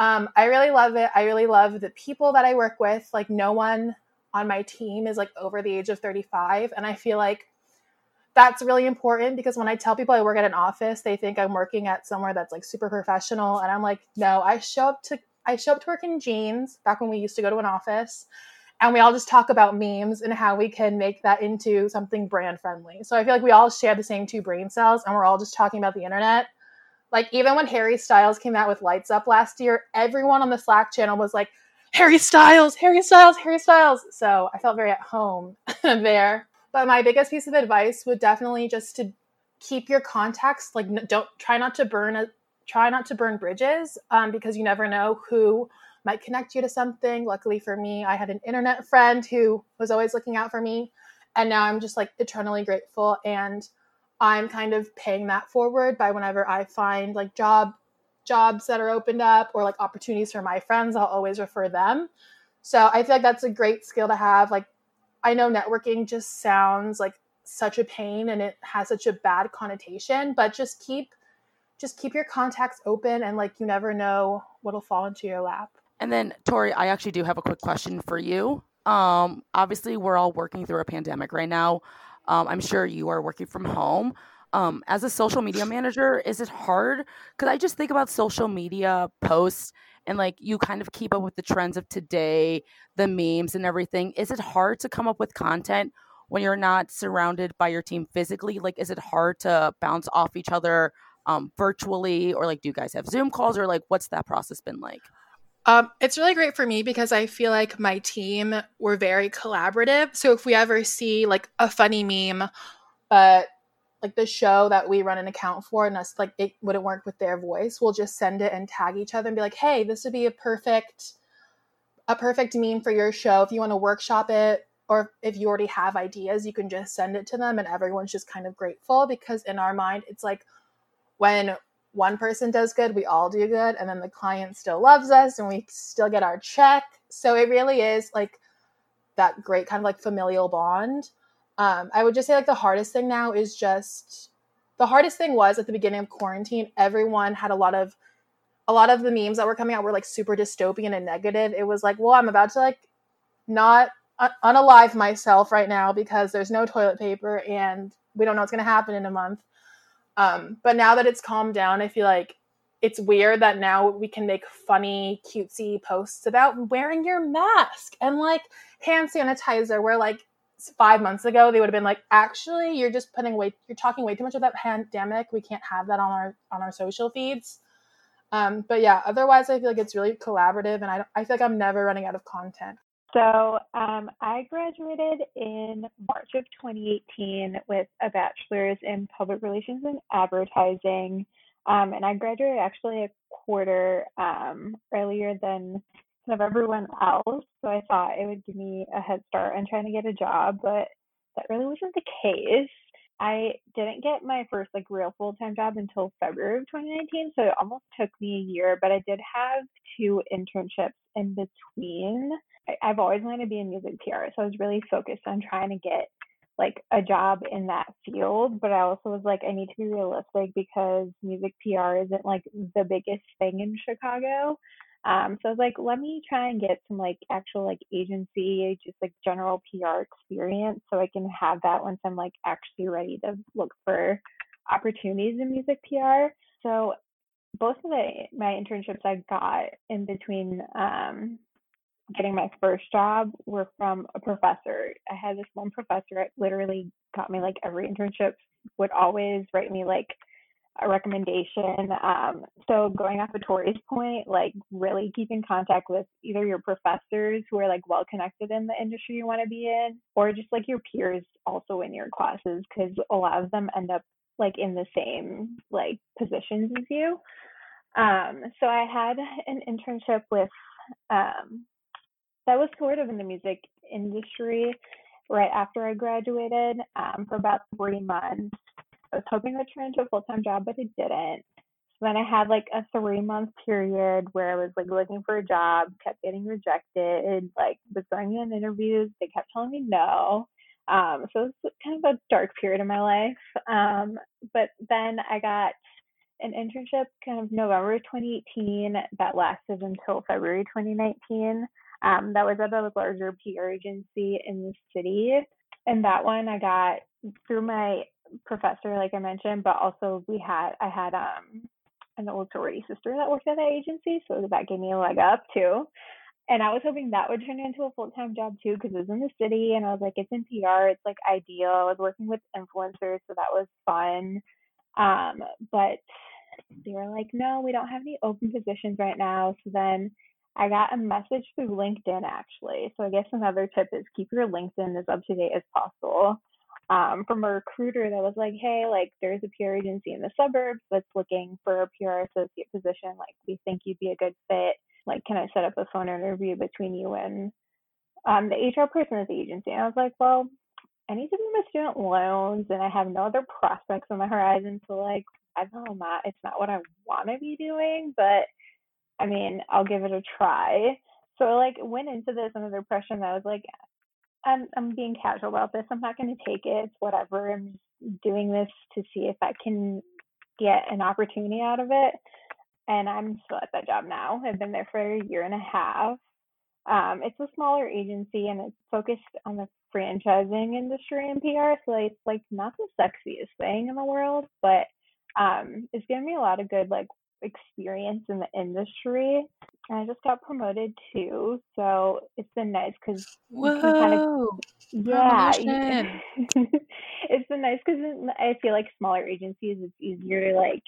Um, I really love it. I really love the people that I work with. Like, no one on my team is like over the age of 35. And I feel like that's really important because when I tell people I work at an office, they think I'm working at somewhere that's like super professional. And I'm like, no, I show up to I show up to work in jeans back when we used to go to an office and we all just talk about memes and how we can make that into something brand friendly. So I feel like we all share the same two brain cells and we're all just talking about the internet. Like even when Harry Styles came out with Lights Up last year, everyone on the Slack channel was like, Harry Styles, Harry Styles, Harry Styles. So I felt very at home there. But my biggest piece of advice would definitely just to keep your contacts like don't try not to burn a try not to burn bridges um, because you never know who might connect you to something. Luckily for me, I had an internet friend who was always looking out for me. And now I'm just like eternally grateful. And I'm kind of paying that forward by whenever I find like job jobs that are opened up or like opportunities for my friends, I'll always refer them. So I feel like that's a great skill to have. Like I know networking just sounds like such a pain and it has such a bad connotation, but just keep just keep your contacts open and like you never know what'll fall into your lap. And then, Tori, I actually do have a quick question for you. Um, obviously, we're all working through a pandemic right now. Um, I'm sure you are working from home. Um, as a social media manager, is it hard? Because I just think about social media posts and like you kind of keep up with the trends of today, the memes and everything. Is it hard to come up with content when you're not surrounded by your team physically? Like, is it hard to bounce off each other um, virtually, or like, do you guys have Zoom calls, or like, what's that process been like? Um, it's really great for me because I feel like my team were very collaborative. So if we ever see like a funny meme, but like the show that we run an account for and us like it wouldn't work with their voice, we'll just send it and tag each other and be like, hey, this would be a perfect a perfect meme for your show. If you want to workshop it or if you already have ideas, you can just send it to them and everyone's just kind of grateful because in our mind it's like when one person does good, we all do good, and then the client still loves us and we still get our check. So it really is like that great kind of like familial bond. Um, I would just say like the hardest thing now is just the hardest thing was at the beginning of quarantine, everyone had a lot of a lot of the memes that were coming out were like super dystopian and negative. It was like, well, I'm about to like not un- unalive myself right now because there's no toilet paper and we don't know what's going to happen in a month. Um, but now that it's calmed down, I feel like it's weird that now we can make funny, cutesy posts about wearing your mask and like hand sanitizer, where like five months ago they would have been like, actually, you're just putting way, you're talking way too much about pandemic. We can't have that on our on our social feeds. Um, but yeah, otherwise, I feel like it's really collaborative, and I I feel like I'm never running out of content. So um, I graduated in March of 2018 with a bachelor's in public relations and advertising. Um, and I graduated actually a quarter um, earlier than kind of everyone else. So I thought it would give me a head start on trying to get a job, but that really wasn't the case. I didn't get my first like real full time job until February of 2019, so it almost took me a year. But I did have two internships in between. I've always wanted to be in music PR, so I was really focused on trying to get like a job in that field, but I also was like, I need to be realistic because music PR isn't like the biggest thing in Chicago. Um, so I was like, let me try and get some like actual like agency, just like general PR experience so I can have that once I'm like actually ready to look for opportunities in music PR. So both of the my internships I got in between um, getting my first job were from a professor. I had this one professor that literally got me like every internship, would always write me like a recommendation. Um, so going off of Tori's point, like really keep in contact with either your professors who are like well connected in the industry you want to be in, or just like your peers also in your classes, because a lot of them end up like in the same like positions as you. Um, so I had an internship with um, that was sort of in the music industry right after I graduated um, for about three months. I was hoping to turn into a full time job, but it didn't. So then I had like a three month period where I was like looking for a job, kept getting rejected, like was going in interviews, they kept telling me no. Um, so it was kind of a dark period in my life. Um, but then I got an internship kind of November 2018 that lasted until February 2019 um, that was at a larger PR agency in the city. And that one I got through my professor, like I mentioned, but also we had, I had um, an old sorority sister that worked at that agency. So that gave me a leg up too. And I was hoping that would turn into a full time job too, because it was in the city and I was like, it's in PR, it's like ideal. I was working with influencers, so that was fun. Um, but they were like, no, we don't have any open positions right now. So then I got a message through LinkedIn actually. So I guess another tip is keep your LinkedIn as up to date as possible. Um, from a recruiter that was like, hey, like there's a PR agency in the suburbs that's looking for a PR associate position. Like we think you'd be a good fit. Like, can I set up a phone interview between you and um, the HR person at the agency? And I was like, well, I need to do my student loans and I have no other prospects on the horizon. So like, I don't know, not, it's not what I want to be doing, but I mean, I'll give it a try. So I like went into this under the impression that I was like, I'm I'm being casual about this. I'm not going to take it. It's whatever. I'm doing this to see if I can get an opportunity out of it. And I'm still at that job now. I've been there for a year and a half. Um, it's a smaller agency and it's focused on the franchising industry in PR. So it's like not the sexiest thing in the world, but um, it's given me a lot of good like experience in the industry. And I just got promoted too, so it's been nice because! Kind of, yeah, it's been nice because I feel like smaller agencies it's easier to like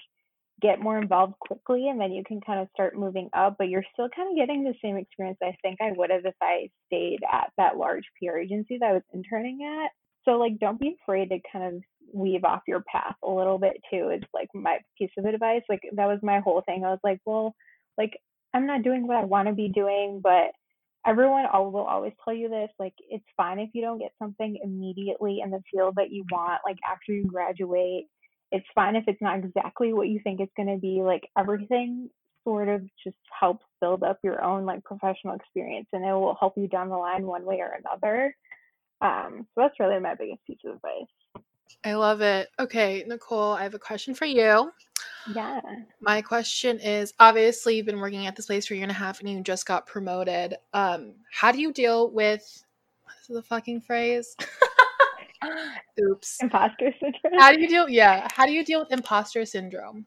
get more involved quickly, and then you can kind of start moving up. But you're still kind of getting the same experience I think I would have if I stayed at that large PR agency that I was interning at. So like, don't be afraid to kind of weave off your path a little bit too is like my piece of advice. Like that was my whole thing. I was like well like i'm not doing what i want to be doing but everyone will always tell you this like it's fine if you don't get something immediately in the field that you want like after you graduate. It's fine if it's not exactly what you think it's going to be. Like everything sort of just helps build up your own like professional experience and it will help you down the line one way or another. Um, so that's really my biggest piece of advice. I love it. Okay, Nicole, I have a question for you. Yeah. My question is obviously you've been working at this place for a year and a half and you just got promoted. Um, how do you deal with what's the fucking phrase? Oops. Imposter syndrome. How do you deal yeah, how do you deal with imposter syndrome?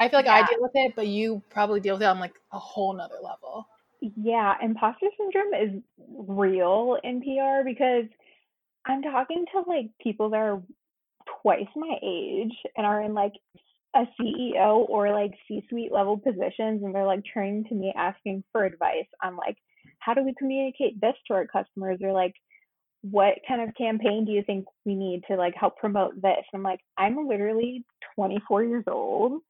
I feel like I deal with it, but you probably deal with it on like a whole nother level. Yeah, imposter syndrome is real in PR because I'm talking to like people that are twice my age and are in like a CEO or like C-suite level positions and they're like turning to me asking for advice on like how do we communicate this to our customers or like what kind of campaign do you think we need to like help promote this? I'm like I'm literally 24 years old.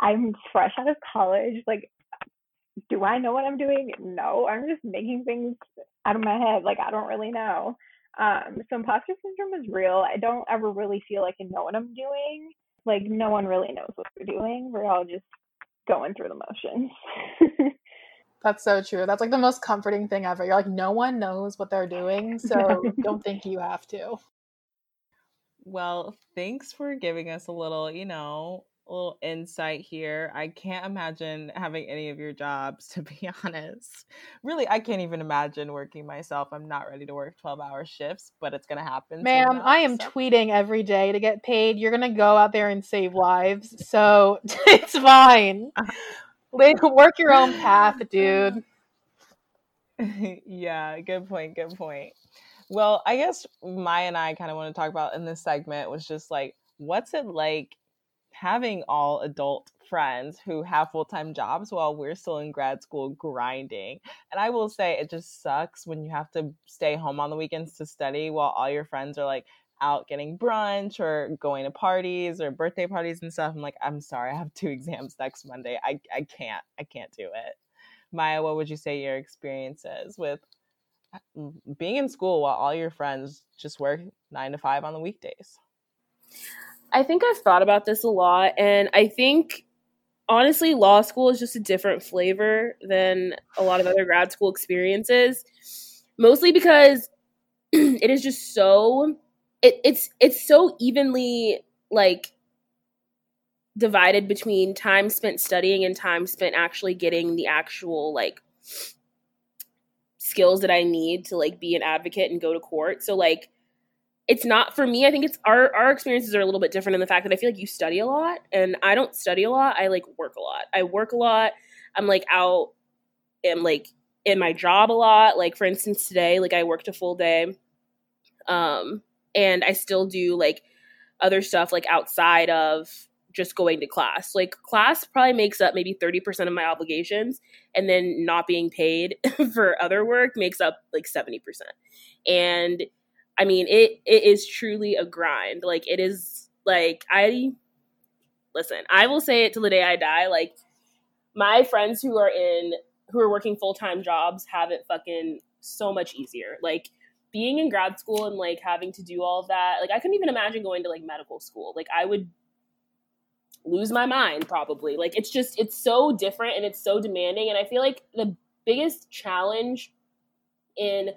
I'm fresh out of college. Like do I know what I'm doing? No, I'm just making things out of my head. Like I don't really know. Um, so imposter syndrome is real. I don't ever really feel like I know what I'm doing. Like no one really knows what they're doing. We're all just going through the motions. That's so true. That's like the most comforting thing ever. You're like, no one knows what they're doing, so don't think you have to. Well, thanks for giving us a little, you know, a little insight here. I can't imagine having any of your jobs, to be honest. Really, I can't even imagine working myself. I'm not ready to work 12 hour shifts, but it's going to happen. soon Ma'am, I am so- tweeting every day to get paid. You're gonna go out there and save lives, so it's fine. Uh, work your own path, dude. yeah, good point. Good point. Well, I guess Maya and I kind of want to talk about in this segment was just like, what's it like having all adult friends who have full time jobs while we're still in grad school grinding? And I will say, it just sucks when you have to stay home on the weekends to study while all your friends are like, out getting brunch or going to parties or birthday parties and stuff. I'm like, I'm sorry, I have two exams next Monday. I, I can't, I can't do it. Maya, what would you say your experience is with uh, being in school while all your friends just work nine to five on the weekdays? I think I've thought about this a lot, and I think honestly, law school is just a different flavor than a lot of other grad school experiences. Mostly because it is just so it, it's it's so evenly like divided between time spent studying and time spent actually getting the actual like skills that I need to like be an advocate and go to court. So like it's not for me. I think it's our our experiences are a little bit different in the fact that I feel like you study a lot and I don't study a lot. I like work a lot. I work a lot. I'm like out am like in my job a lot. Like for instance today, like I worked a full day. Um and I still do like other stuff like outside of just going to class. Like class probably makes up maybe 30% of my obligations and then not being paid for other work makes up like 70%. And I mean, it it is truly a grind. Like it is like I listen, I will say it till the day I die. Like my friends who are in who are working full-time jobs have it fucking so much easier. Like being in grad school and like having to do all of that, like I couldn't even imagine going to like medical school. Like I would lose my mind probably. Like it's just it's so different and it's so demanding and I feel like the biggest challenge in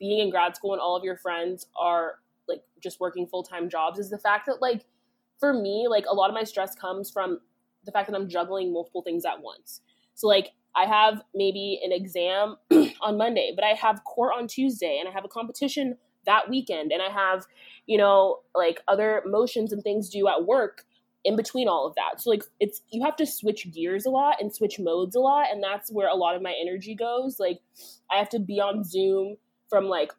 being in grad school and all of your friends are like just working full-time jobs is the fact that like for me like a lot of my stress comes from the fact that I'm juggling multiple things at once. So like I have maybe an exam on Monday, but I have court on Tuesday and I have a competition that weekend and I have, you know, like other motions and things due at work in between all of that. So like it's you have to switch gears a lot and switch modes a lot and that's where a lot of my energy goes. Like I have to be on Zoom from like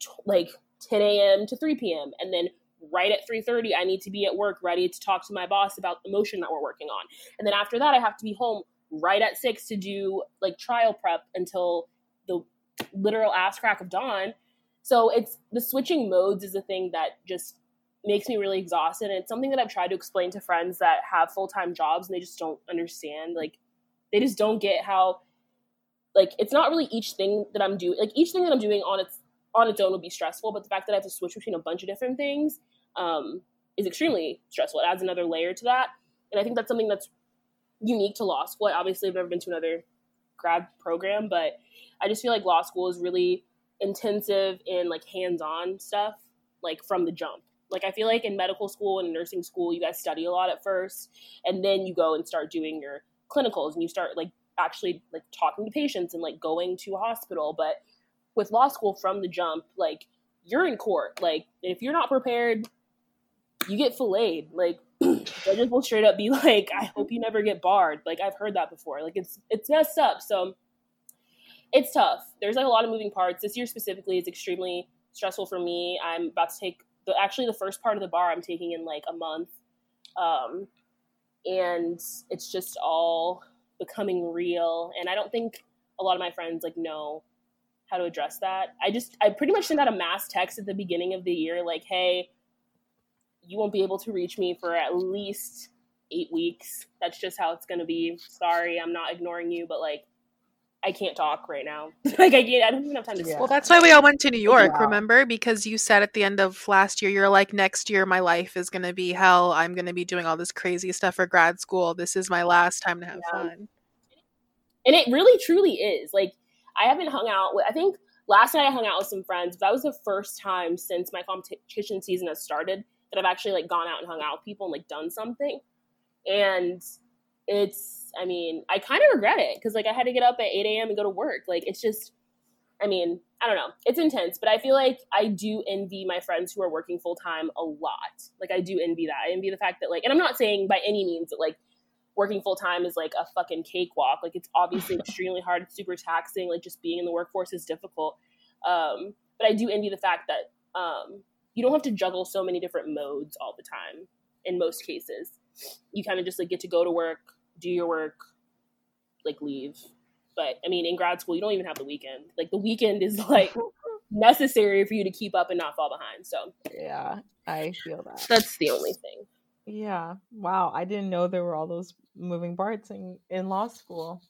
t- like 10 a.m. to 3 p.m. and then right at 3.30 i need to be at work ready to talk to my boss about the motion that we're working on and then after that i have to be home right at 6 to do like trial prep until the literal ass crack of dawn so it's the switching modes is the thing that just makes me really exhausted and it's something that i've tried to explain to friends that have full-time jobs and they just don't understand like they just don't get how like it's not really each thing that i'm doing like each thing that i'm doing on its on its own would be stressful but the fact that i have to switch between a bunch of different things um, is extremely stressful it adds another layer to that and i think that's something that's unique to law school. Obviously, I've never been to another grad program, but I just feel like law school is really intensive in like hands-on stuff, like from the jump. Like I feel like in medical school and nursing school, you guys study a lot at first, and then you go and start doing your clinicals, and you start like actually like talking to patients and like going to a hospital. But with law school, from the jump, like you're in court. Like if you're not prepared, you get filleted. Like judges will straight up be like, "I hope you never get barred." Like I've heard that before. Like it's it's messed up. So it's tough. There's like a lot of moving parts. This year specifically is extremely stressful for me. I'm about to take the actually the first part of the bar I'm taking in like a month. Um, and it's just all becoming real. And I don't think a lot of my friends like know how to address that. I just I pretty much sent out a mass text at the beginning of the year, like, hey, you won't be able to reach me for at least eight weeks. That's just how it's gonna be. Sorry, I'm not ignoring you, but like I can't talk right now. like I can't. I don't even have time to. Well, that's why we all went to New York, Yeah. remember? Because you said at the end of last year, you're like, next year my life is going to be hell. I'm going to be doing all this crazy stuff for grad school. This is my last time to have Yeah. fun. and it really truly is. Like I haven't hung out with. I think last night I hung out with some friends. But that was the first time since my competition season has started that I've actually like gone out and hung out with people and like done something. And it's. I mean, I kind of regret it because like I had to get up at eight a.m. and go to work. Like it's just. I mean, I don't know. It's intense, but I feel like I do envy my friends who are working full time a lot. Like I do envy that. I envy the fact that like, and I'm not saying by any means that like working full time is like a fucking cakewalk. Like it's obviously extremely hard, it's super taxing. Like just being in the workforce is difficult. Um, but I do envy the fact that um, you don't have to juggle so many different modes all the time. In most cases, you kind of just like get to go to work, do your work, like leave. But I mean, in grad school, you don't even have the weekend. Like the weekend is like necessary for you to keep up and not fall behind. So Yeah, I feel that. that's the only thing. Yeah. Wow. I didn't know there were all those moving parts in, in law school.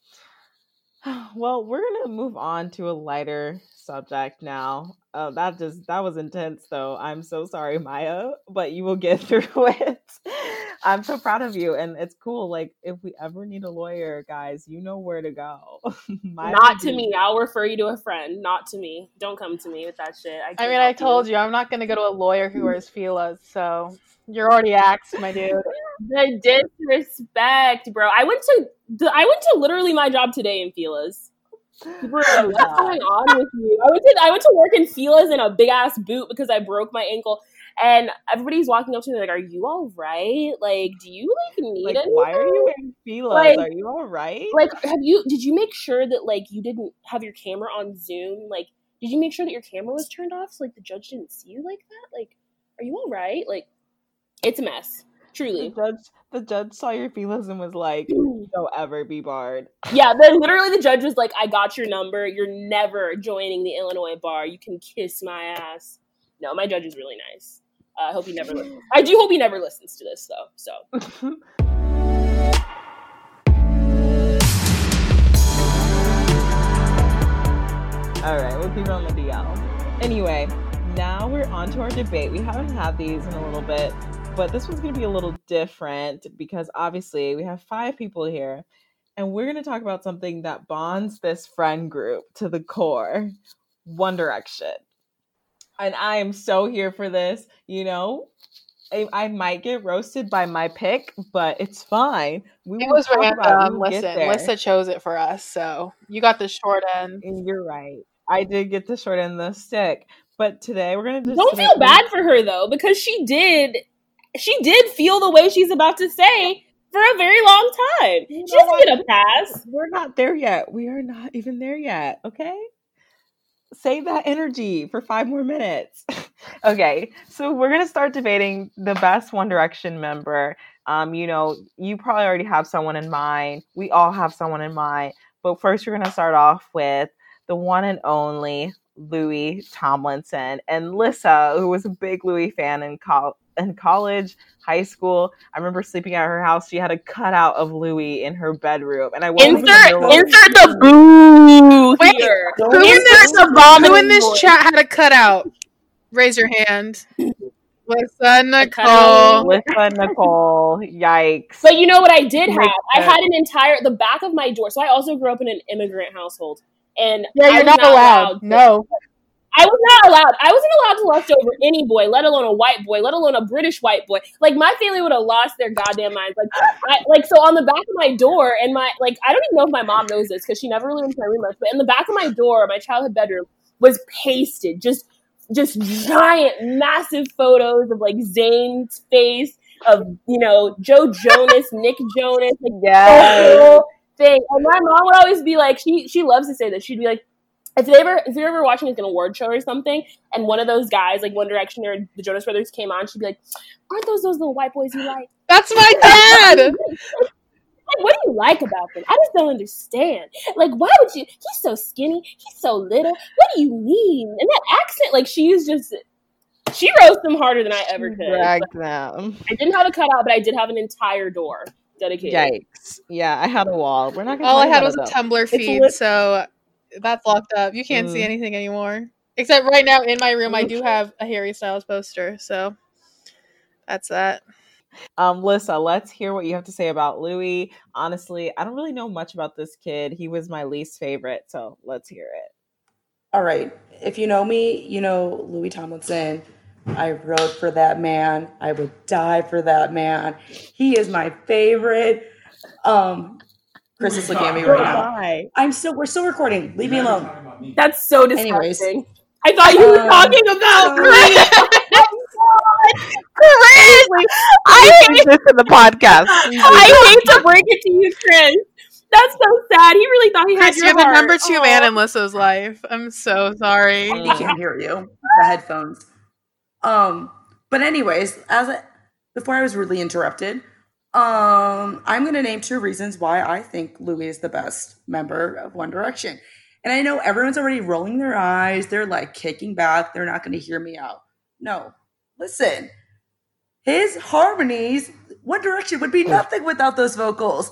Well, we're gonna move on to a lighter subject now. Uh, that just that was intense, though. I'm so sorry, Maya, but you will get through it. I'm so proud of you, and it's cool. Like, if we ever need a lawyer, guys, you know where to go. Maya Not will to me. I'll refer you to a friend. Not to me. Don't come to me with that shit. I, I mean, I told you, I'm not going to go to a lawyer who wears Filas, so you're already axed, my dude. The disrespect, bro. I went to I went to literally my job today in Fila's. Bro, what's going on with you? I went to I went to work in Fila's in a big ass boot because I broke my ankle, and everybody's walking up to me like, "Are you all right? Like, do you like need Like, anything? why are you wearing Filas? Like- are you all right? like have you did you make sure that like you didn't have your camera on zoom like did you make sure that your camera was turned off so like the judge didn't see you like that like are you all right like it's a mess Truly. the judge, the judge saw your Filas and was like, "Don't ever be barred." yeah then literally the judge was like i got your number you're never joining the illinois bar you can kiss my ass no my judge is really nice uh, i hope he never listens i do hope he never listens to this though so All right, we'll keep on the DL. Anyway, now we're on to our debate. We haven't had these in a little bit, but this one's going to be a little different because obviously we have five people here, and we're going to talk about something that bonds this friend group to the core One Direction. And I am so here for this. You know, I, I might get roasted by my pick, but it's fine. We It was talk random. We will Listen, there. Lissa chose it for us, so you got the short end. And You're right. I did get the short end of the stick. But today we're gonna just don't feel bad for her though because she did she did feel the way she's about to say for a very long time You she know doesn't what? get a pass We're not there yet. We are not even there yet. Okay. Save that energy for five more minutes. okay, so we're gonna start debating the best One Direction member. Um, you know, you probably already have someone in mind. We all have someone in mind. But first, we're gonna start off with the one and only Louis Tomlinson and Lissa, who was a big Louis fan in, col- in college, high school. I remember sleeping at her house. She had a cutout of Louis in her bedroom, and I wasn't insert insert the boo Wait, here Who in this, the vomiting who in this voice. chat had a cutout? Raise your hand. Listen, Nicole. Listen, Nicole. Yikes. But you know what I did have? I had an entire the back of my door. So I also grew up in an immigrant household, and Yeah, I you're was not, allowed. to- No. I was not allowed. I wasn't allowed to lust over any boy, let alone a white boy, let alone a British white boy. Like my family would have lost their goddamn minds. Like, I, like so on the back of my door, and my like I don't even know if my mom knows this because she never really went to my room much. But in the back of my door, my childhood bedroom was pasted just just giant, massive photos of like Zayn's face, of you know Joe Jonas, Nick Jonas, like whole thing. And my mom would always be like, she she loves to say this. She'd be like, if they ever if you're ever watching like an award show or something, and one of those guys, like One Direction or the Jonas Brothers, came on, she'd be like, "Aren't those those little white boys you like? That's my dad. Like, what do you like about them? I just don't understand. Like, why would you? He's so skinny. He's so little. What do you mean? And that accent, like, she is just." She roast them harder than I ever could. Dragged them. I didn't have a cutout, but I did have an entire door dedicated. Yikes. Yeah, I had a wall. We're not gonna All I had was a though. Tumblr It's a feed, so that's locked up. You can't see Mm. anything anymore. Except right now in my room, I do have a Harry Styles poster, so that's that. Um, Lissa, let's hear what you have to say about Louis. Honestly, I don't really know much about this kid. He was my least favorite, so let's hear it. All right. If you know me, you know Louis Tomlinson. I wrote for that man. I would die for that man. He is my favorite. Um, Chris is looking at me right now. Why? I'm still. We're still recording. Leave me alone. That's so Anyways. disgusting. I thought you were Um, talking about sorry. Chris. I hate, this in the podcast. I hate to break it to you, Chris. That's so sad. He really thought he had Chris, your you're the heart. number two Aw. man in Lissa's life. I'm so sorry. He can't hear you. The headphones. Um, but anyways, as I, before I was rudely interrupted, um, I'm gonna name two reasons why I think Louis is the best member of One Direction. And I know everyone's already rolling their eyes. They're like kicking back. They're not gonna hear me out. No, listen. His harmonies, One Direction would be nothing without those vocals.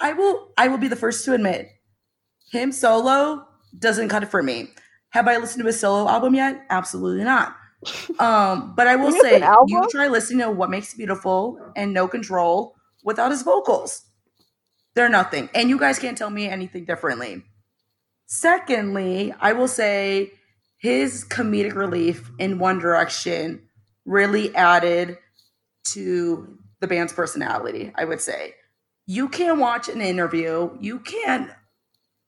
I will I will be the first to admit, him solo doesn't cut it for me. Have I listened to his solo album yet? Absolutely not. Um, but I will say, you try listening to What Makes You Beautiful and No Control without his vocals. They're nothing. And you guys can't tell me anything differently. Secondly, I will say his comedic relief in One Direction really added to the band's personality, I would say. You can't watch an interview, you can't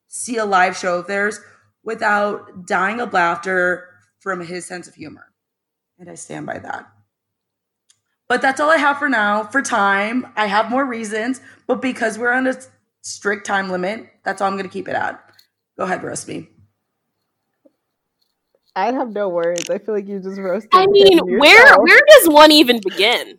see a live show of theirs without dying of laughter from his sense of humor. And I stand by that. But that's all I have for now. For time, I have more reasons, but because we're on a strict time limit, that's all I'm going to keep it at. Go ahead, roast me. I have no words. I feel like you just roasted. I mean, where where does one even begin?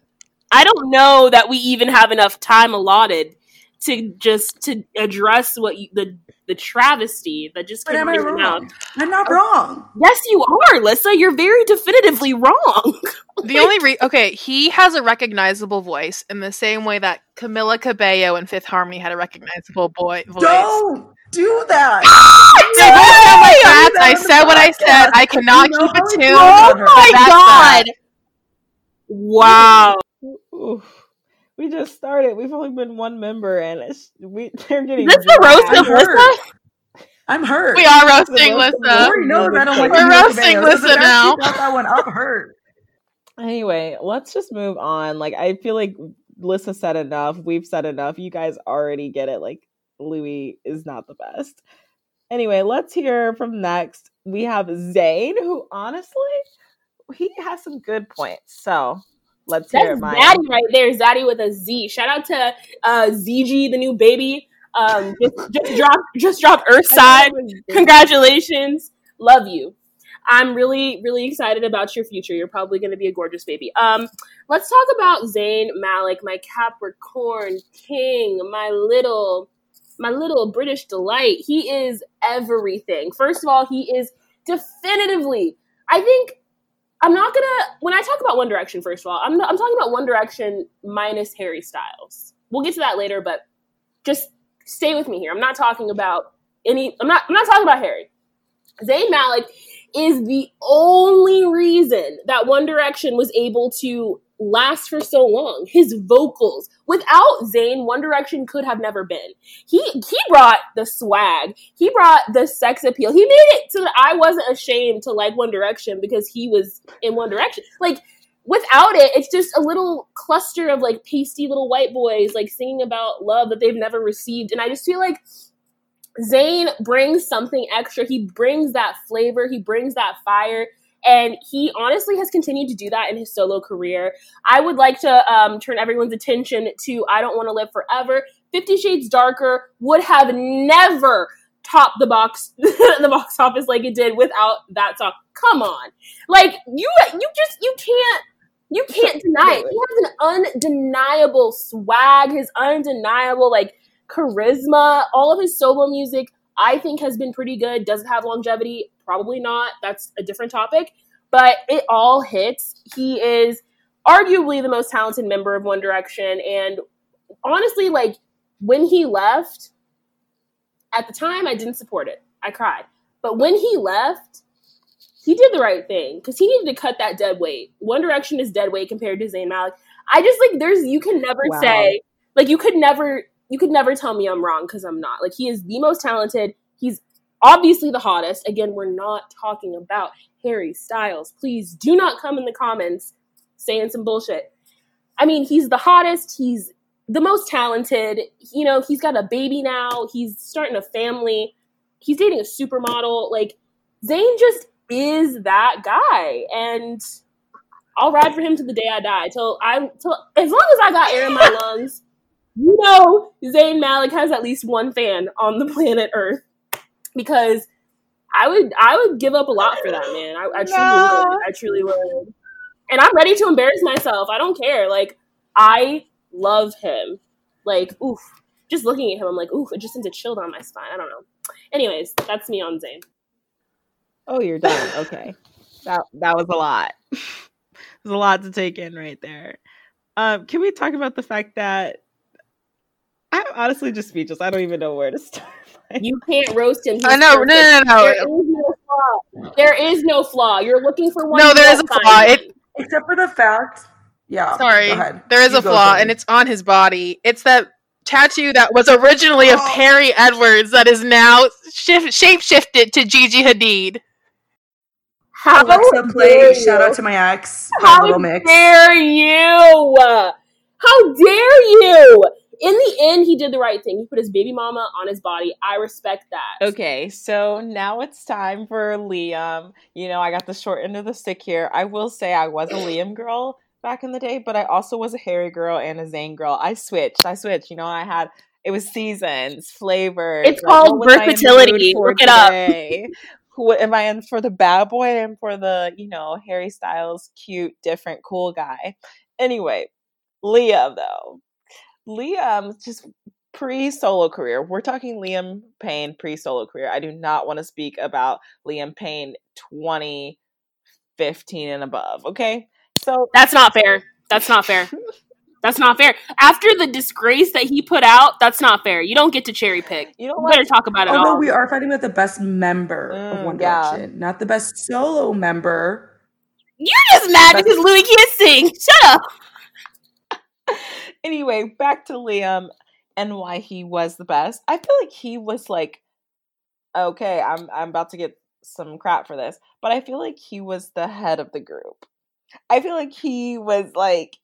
I don't know that we even have enough time allotted to just to address what you, the the travesty that just came out of your mouth. wrong? I'm not wrong. Yes, you are, Lissa. You're very definitively wrong. The only re- okay, he has a recognizable voice in the same way that Camila Cabello in Fifth Harmony had a recognizable boy voice. Don't do that. So don't sound like that. that I said what I said. I cannot You know keep how it we tuned. feel about her. my god! that. Wow. Oof. We just started. We've only been one member, and it's, we they're getting. Is this the roast dragged. of Lissa? I'm hurt. We are roasting The Lissa. Lori knows I don't like We're roasting Cabello, so Lissa the fact now. She brought that one up hurt. Anyway, let's just move on. Like, I feel like Lissa said enough. We've said enough. You guys already get it. Like, Louis is not the best. Anyway, let's hear from next. We have Zayn, who honestly, he has some good points. So let's hear That's it, Maya. Zaddy right there. Zaddy with a Z. Shout out to uh, ZG, the new baby. Um, just, just dropped just thought Earthside. it was good. Congratulations. Love you. I'm really, really excited about your future. You're probably going to be a gorgeous baby. Um, let's talk about Zayn Malik, my Capricorn king, my little, my little British delight. He is everything. First of all, he is definitively. I think I'm not gonna. When I talk about One Direction, first of all, I'm I'm talking about One Direction minus Harry Styles. We'll get to that later, but just stay with me here. I'm not talking about any. I'm not. I'm not talking about Harry. Zayn Malik is the only reason that One Direction was able to last for so long. His vocals. Without Zayn, One Direction could have never been. He he brought the swag. He brought the sex appeal. He made it so that I wasn't ashamed to like One Direction because he was in One Direction. Like without it, it's just a little cluster of like pasty little white boys like singing about love that they've never received. And I just feel like Zayn brings something extra. He brings that flavor, he brings that fire. And he honestly has continued to do that in his solo career. I would like to um, turn everyone's attention to I Don't Want to Live Forever. Fifty Shades Darker would have never topped the box the box office like it did without that song. Come on. Like you you just you can't you can't deny it. He has an undeniable swag, his undeniable like charisma, all of his solo music I think has been pretty good. Does it have longevity? Probably not. That's a different topic. But it all hits. He is arguably the most talented member of One Direction. And honestly, like when he left, at the time I didn't support it. I cried. But when he left, he did the right thing because he needed to cut that dead weight. One Direction is dead weight compared to Zayn Malik. I just like there's you can never wow. say like you could never you could never tell me I'm wrong because I'm not. Like he is the most talented. He's obviously the hottest. Again, we're not talking about Harry Styles. Please do not come in the comments saying some bullshit. I mean, he's the hottest. He's the most talented. You know, he's got a baby now. He's starting a family. He's dating a supermodel. Like Zayn just is that guy, and I'll ride for him to the day I die. Till I till as long as I got air in my lungs you know Zayn Malik has at least one fan on the planet Earth because I would I would give up a lot for that man. I, I truly no. would. I truly would. And I'm ready to embarrass myself. I don't care. Like I love him. Like oof. Just looking at him, I'm like oof. It just sends a chill down my spine. I don't know. Anyways, that's me on Zayn. Oh, you're done. Okay. that that was a lot. There's a lot to take in right there. Um, can we talk about the fact that I'm honestly just speechless. I don't even know where to start. you can't roast him. He's I know. No, no, no, There is no flaw. There is no flaw. You're looking for one. No, there is a flaw. It, except for the fact. Yeah. Sorry. There is you a flaw, and it's on his body. It's that tattoo that was originally oh. of Perrie Edwards that is now shift, shape shifted to Gigi Hadid. How Alexa, play shout out to my ex. How dare you? How dare you? In the end, he did the right thing. He put his baby mama on his body. I respect that. Okay, so now it's time for Liam. You know, I got the short end of the stick here. I will say I was a Liam girl back in the day, but I also was a Harry girl and a Zayn girl. I switched. I switched. You know, I had it was seasons, flavors. It's like, called versatility. Look today? it up. Who am I in for the bad boy and for the, you know, Harry Styles cute, different, cool guy? Anyway, Liam though. Liam just pre solo career. We're talking Liam Payne pre solo career. I do not want to speak about Liam Payne 2015 and above. Okay. So that's not fair. That's not fair. That's not fair. After the disgrace that he put out, that's not fair. You don't get to cherry pick. You, don't better talk about it. Although all. we are fighting with the best member mm, of One Direction, not the best solo member. You're just mad because Louis can't sing. Shut up anyway, back to Liam and why he was the best. I feel like he was like, okay, I'm I'm about to get some crap for this, but I feel like he was the head of the group. I feel like he was like,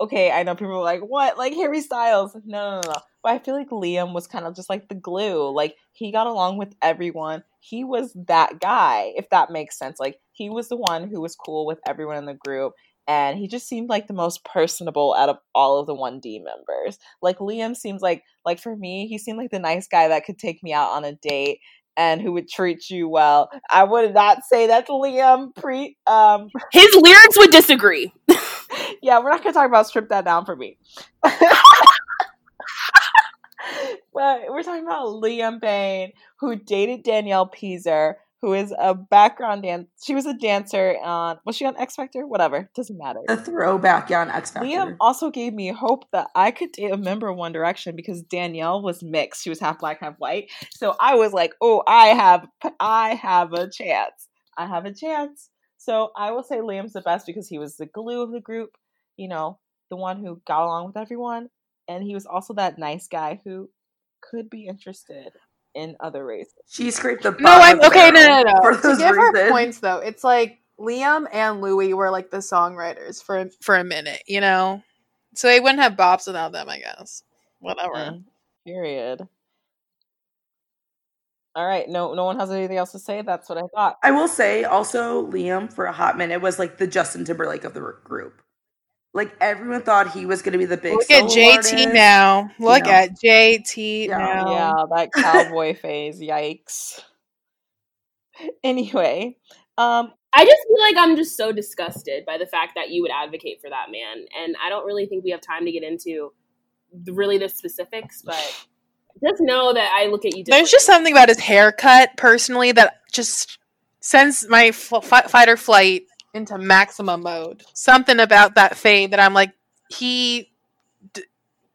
okay, I know people were like, what, like Harry Styles? No, no, no, no. But I feel like Liam was kind of just like the glue. Like he got along with everyone. He was that guy, if that makes sense. Like he was the one who was cool with everyone in the group and he just seemed like the most personable out of all of the 1D members. Like Liam seems like like for me, he seemed like the nice guy that could take me out on a date and who would treat you well. I would not say that's Liam pre um His lyrics would disagree. yeah, we're not gonna talk about strip that down for me. but we're talking about Liam Payne, who dated Danielle Peazer, who is a background dance. She was a dancer on. Was she on X Factor? Whatever, doesn't matter. The throwback on X Factor. Liam also gave me hope that I could date a member of One Direction because Danielle was mixed. She was half black, half white. So I was like, "Oh, I have, I have a chance. I have a chance." So I will say Liam's the best because he was the glue of the group. You know, the one who got along with everyone, and he was also that nice guy who could be interested in other races. She scraped the No, I'm bottom okay. No, no, no. For To those give her points, though, it's like Liam and Louis were like the songwriters for for a minute, you know. So they wouldn't have bops without them, I guess. Whatever. Mm, period. All right. No, no one has anything else to say. That's what I thought. I will say also Liam for a hot minute was like the Justin Timberlake of the group. Like everyone thought he was going to be the big. Look at JT artist. now. Look know. at JT Yeah. now. Yeah, that cowboy phase. Yikes. Anyway, um, I just feel like I'm just so disgusted by the fact that you would advocate for that man, and I don't really think we have time to get into really the specifics, but just know that I look at you. There's just something about his haircut, personally, that just sends my f- fight or flight into maximum mode. Something about that fade that I'm like, he d-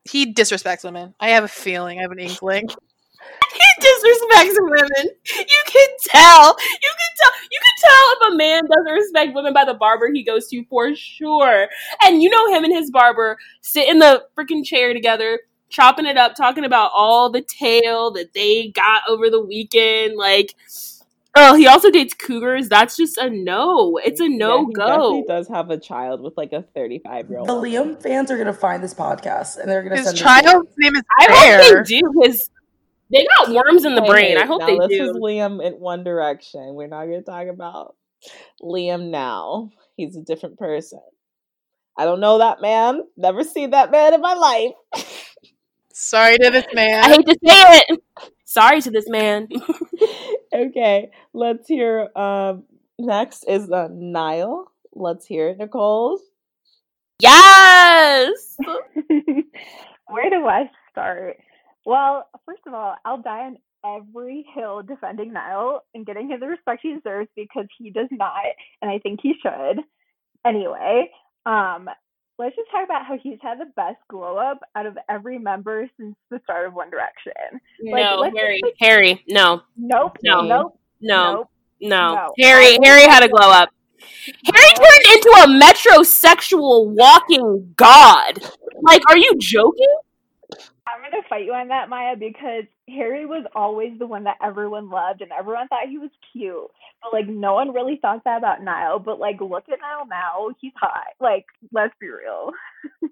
he disrespects women. I have a feeling. I have an inkling. he disrespects women. You can tell. You can tell. You can tell if a man doesn't respect women by the barber he goes to for sure. And you know him and his barber sit in the freaking chair together, chopping it up, talking about all the tail that they got over the weekend. Like, oh, he also dates cougars. That's just a no. It's a yeah, no he go. definitely does have a child with like a 35 year old. The Liam fans are going to find this podcast and they're going to His send. child's name is I Bear. hope they do because they got worms in the brain. I hope they this do. This is Liam in One Direction. We're not going to talk about Liam now. He's a different person. I don't know that man. Never seen that man in my life. Sorry to this man. I hate to say it. Sorry to this man. okay, let's hear. Um, next is uh, Niall. Let's hear it, Nicole. yes. Where do I start? Well, first of all, I'll die on every hill defending Niall and getting him the respect he deserves because he does not, and I think he should. Anyway, um, let's just talk about how he's had the best glow up out of every member since the start of One Direction. Like, no, just Harry. like- Harry. No. Nope, No. nope, No. nope. No. No. Harry. Harry had a glow up. Harry turned into a metrosexual walking god. Like, are you joking? I'm gonna fight you on that, Maya, because Harry was always the one that everyone loved and everyone thought he was cute. But like no one really thought that about Niall. But like look at Niall now, he's hot. Like, let's be real.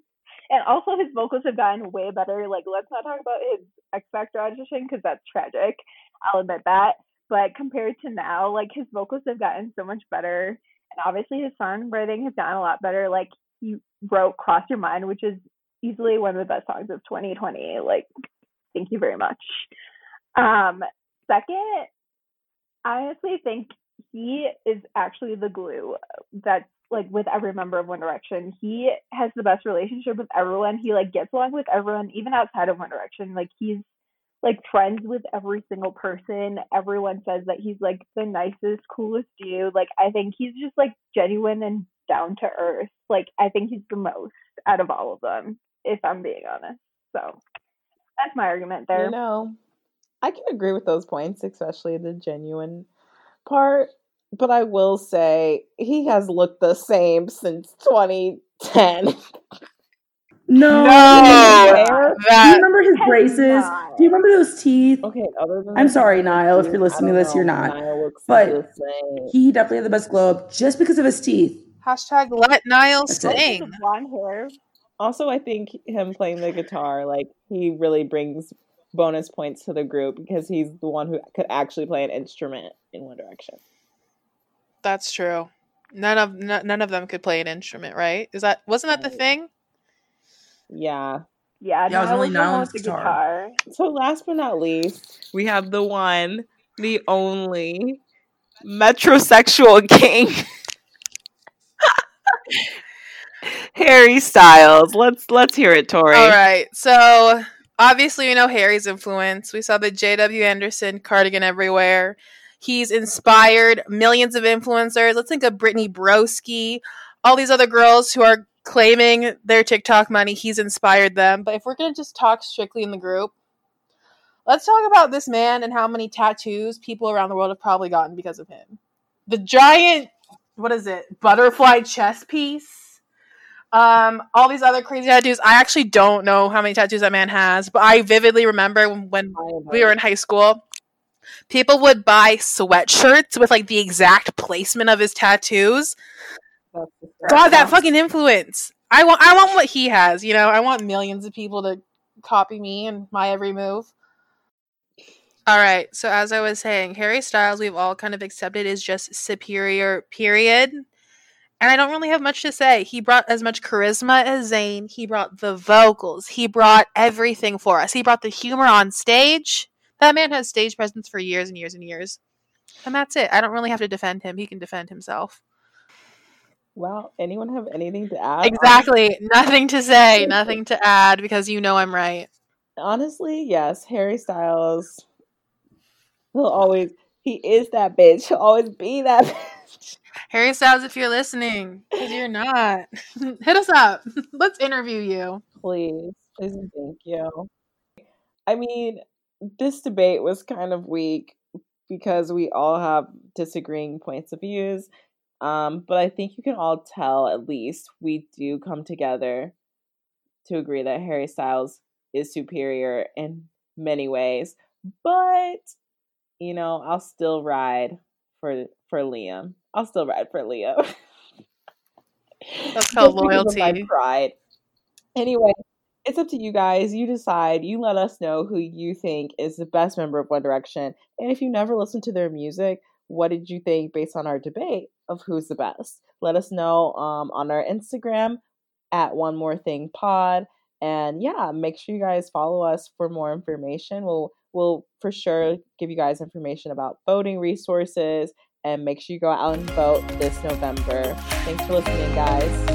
and also his vocals have gotten way better. Like let's not talk about his X Factor audition because that's tragic. I'll admit that. But compared to now, like his vocals have gotten so much better. And obviously his songwriting has gotten a lot better. Like he wrote Cross Your Mind, which is easily one of the best songs of 2020. Like, thank you very much. Um, second, I honestly think he is actually the glue that's like with every member of One Direction. He has the best relationship with everyone. He like gets along with everyone, even outside of One Direction. Like he's like friends with every single person. Everyone says that he's like the nicest, coolest dude. Like I think he's just like genuine and down to earth. Like I think he's the most out of all of them, if I'm being honest. So that's my argument there. You know, I can agree with those points, especially the genuine part. But I will say he has looked the same since 2010. No. No. Do you remember his braces? not. Do you remember those teeth? Okay, other than I'm sorry, fact Niall, if you're listening to don't this, you're not. But. He definitely had the best glow up just because of his teeth. hashtag let Niall That's it. With sing. blonde hair. Also, I think him playing the guitar, like he really brings bonus points to the group because he's the one who could actually play an instrument in One Direction. That's true. None of n- none of them could play an instrument, right? Is that wasn't that the thing? Yeah. Yeah, Yeah, it was Niall only was the one Niall with the guitar. guitar. So last but not least, we have the one, the only metrosexual king. Harry Styles. Let's let's hear it, Tori. All right. So obviously we know Harry's influence. We saw the J.W. Anderson cardigan everywhere. He's inspired millions of influencers. Let's think of Brittany Broski, all these other girls who are claiming their TikTok money. He's inspired them. But if we're to just talk strictly in the group, let's talk about this man and how many tattoos people around the world have probably gotten because of him. The giant, what is it, butterfly chess piece um, all these other crazy tattoos. I actually don't know how many tattoos that man has, but I vividly remember when, we were in high school, people would buy sweatshirts with like the exact placement of his tattoos. God, that fucking influence. I want I want what he has, you know. I want millions of people to copy me and my every move. All right. So as I was saying, Harry Styles we've all kind of accepted is just superior period. And I don't really have much to say. He brought as much charisma as Zayn. He brought the vocals. He brought everything for us. He brought the humor on stage. That man has stage presence for years and years and years. And that's it. I don't really have to defend him. He can defend himself. Well, anyone have anything to add? Exactly. Nothing to say. Nothing to add because you know I'm right. Honestly, yes. Harry Styles. He'll always he is that bitch. He'll always be that bitch. Harry Styles, if you're listening, because you're not, hit us up. Let's interview you. Please. Please and thank you. I mean, this debate was kind of weak because we all have disagreeing points of views. Um, but I think you can all tell at least we do come together to agree that Harry Styles is superior in many ways. But you know, I'll still ride for for Liam. I'll still ride for Leo. That's called loyalty. My pride. Anyway, it's up to you guys. You decide. You let us know who you think is the best member of One Direction. And if you never listened to their music, what did you think based on our debate of who's the best? Let us know um, on our Instagram at One More Thing Pod. And yeah, make sure you guys follow us for more information. We'll we'll for sure give you guys information about voting resources and make sure you go out and vote this November. Thanks for listening, guys.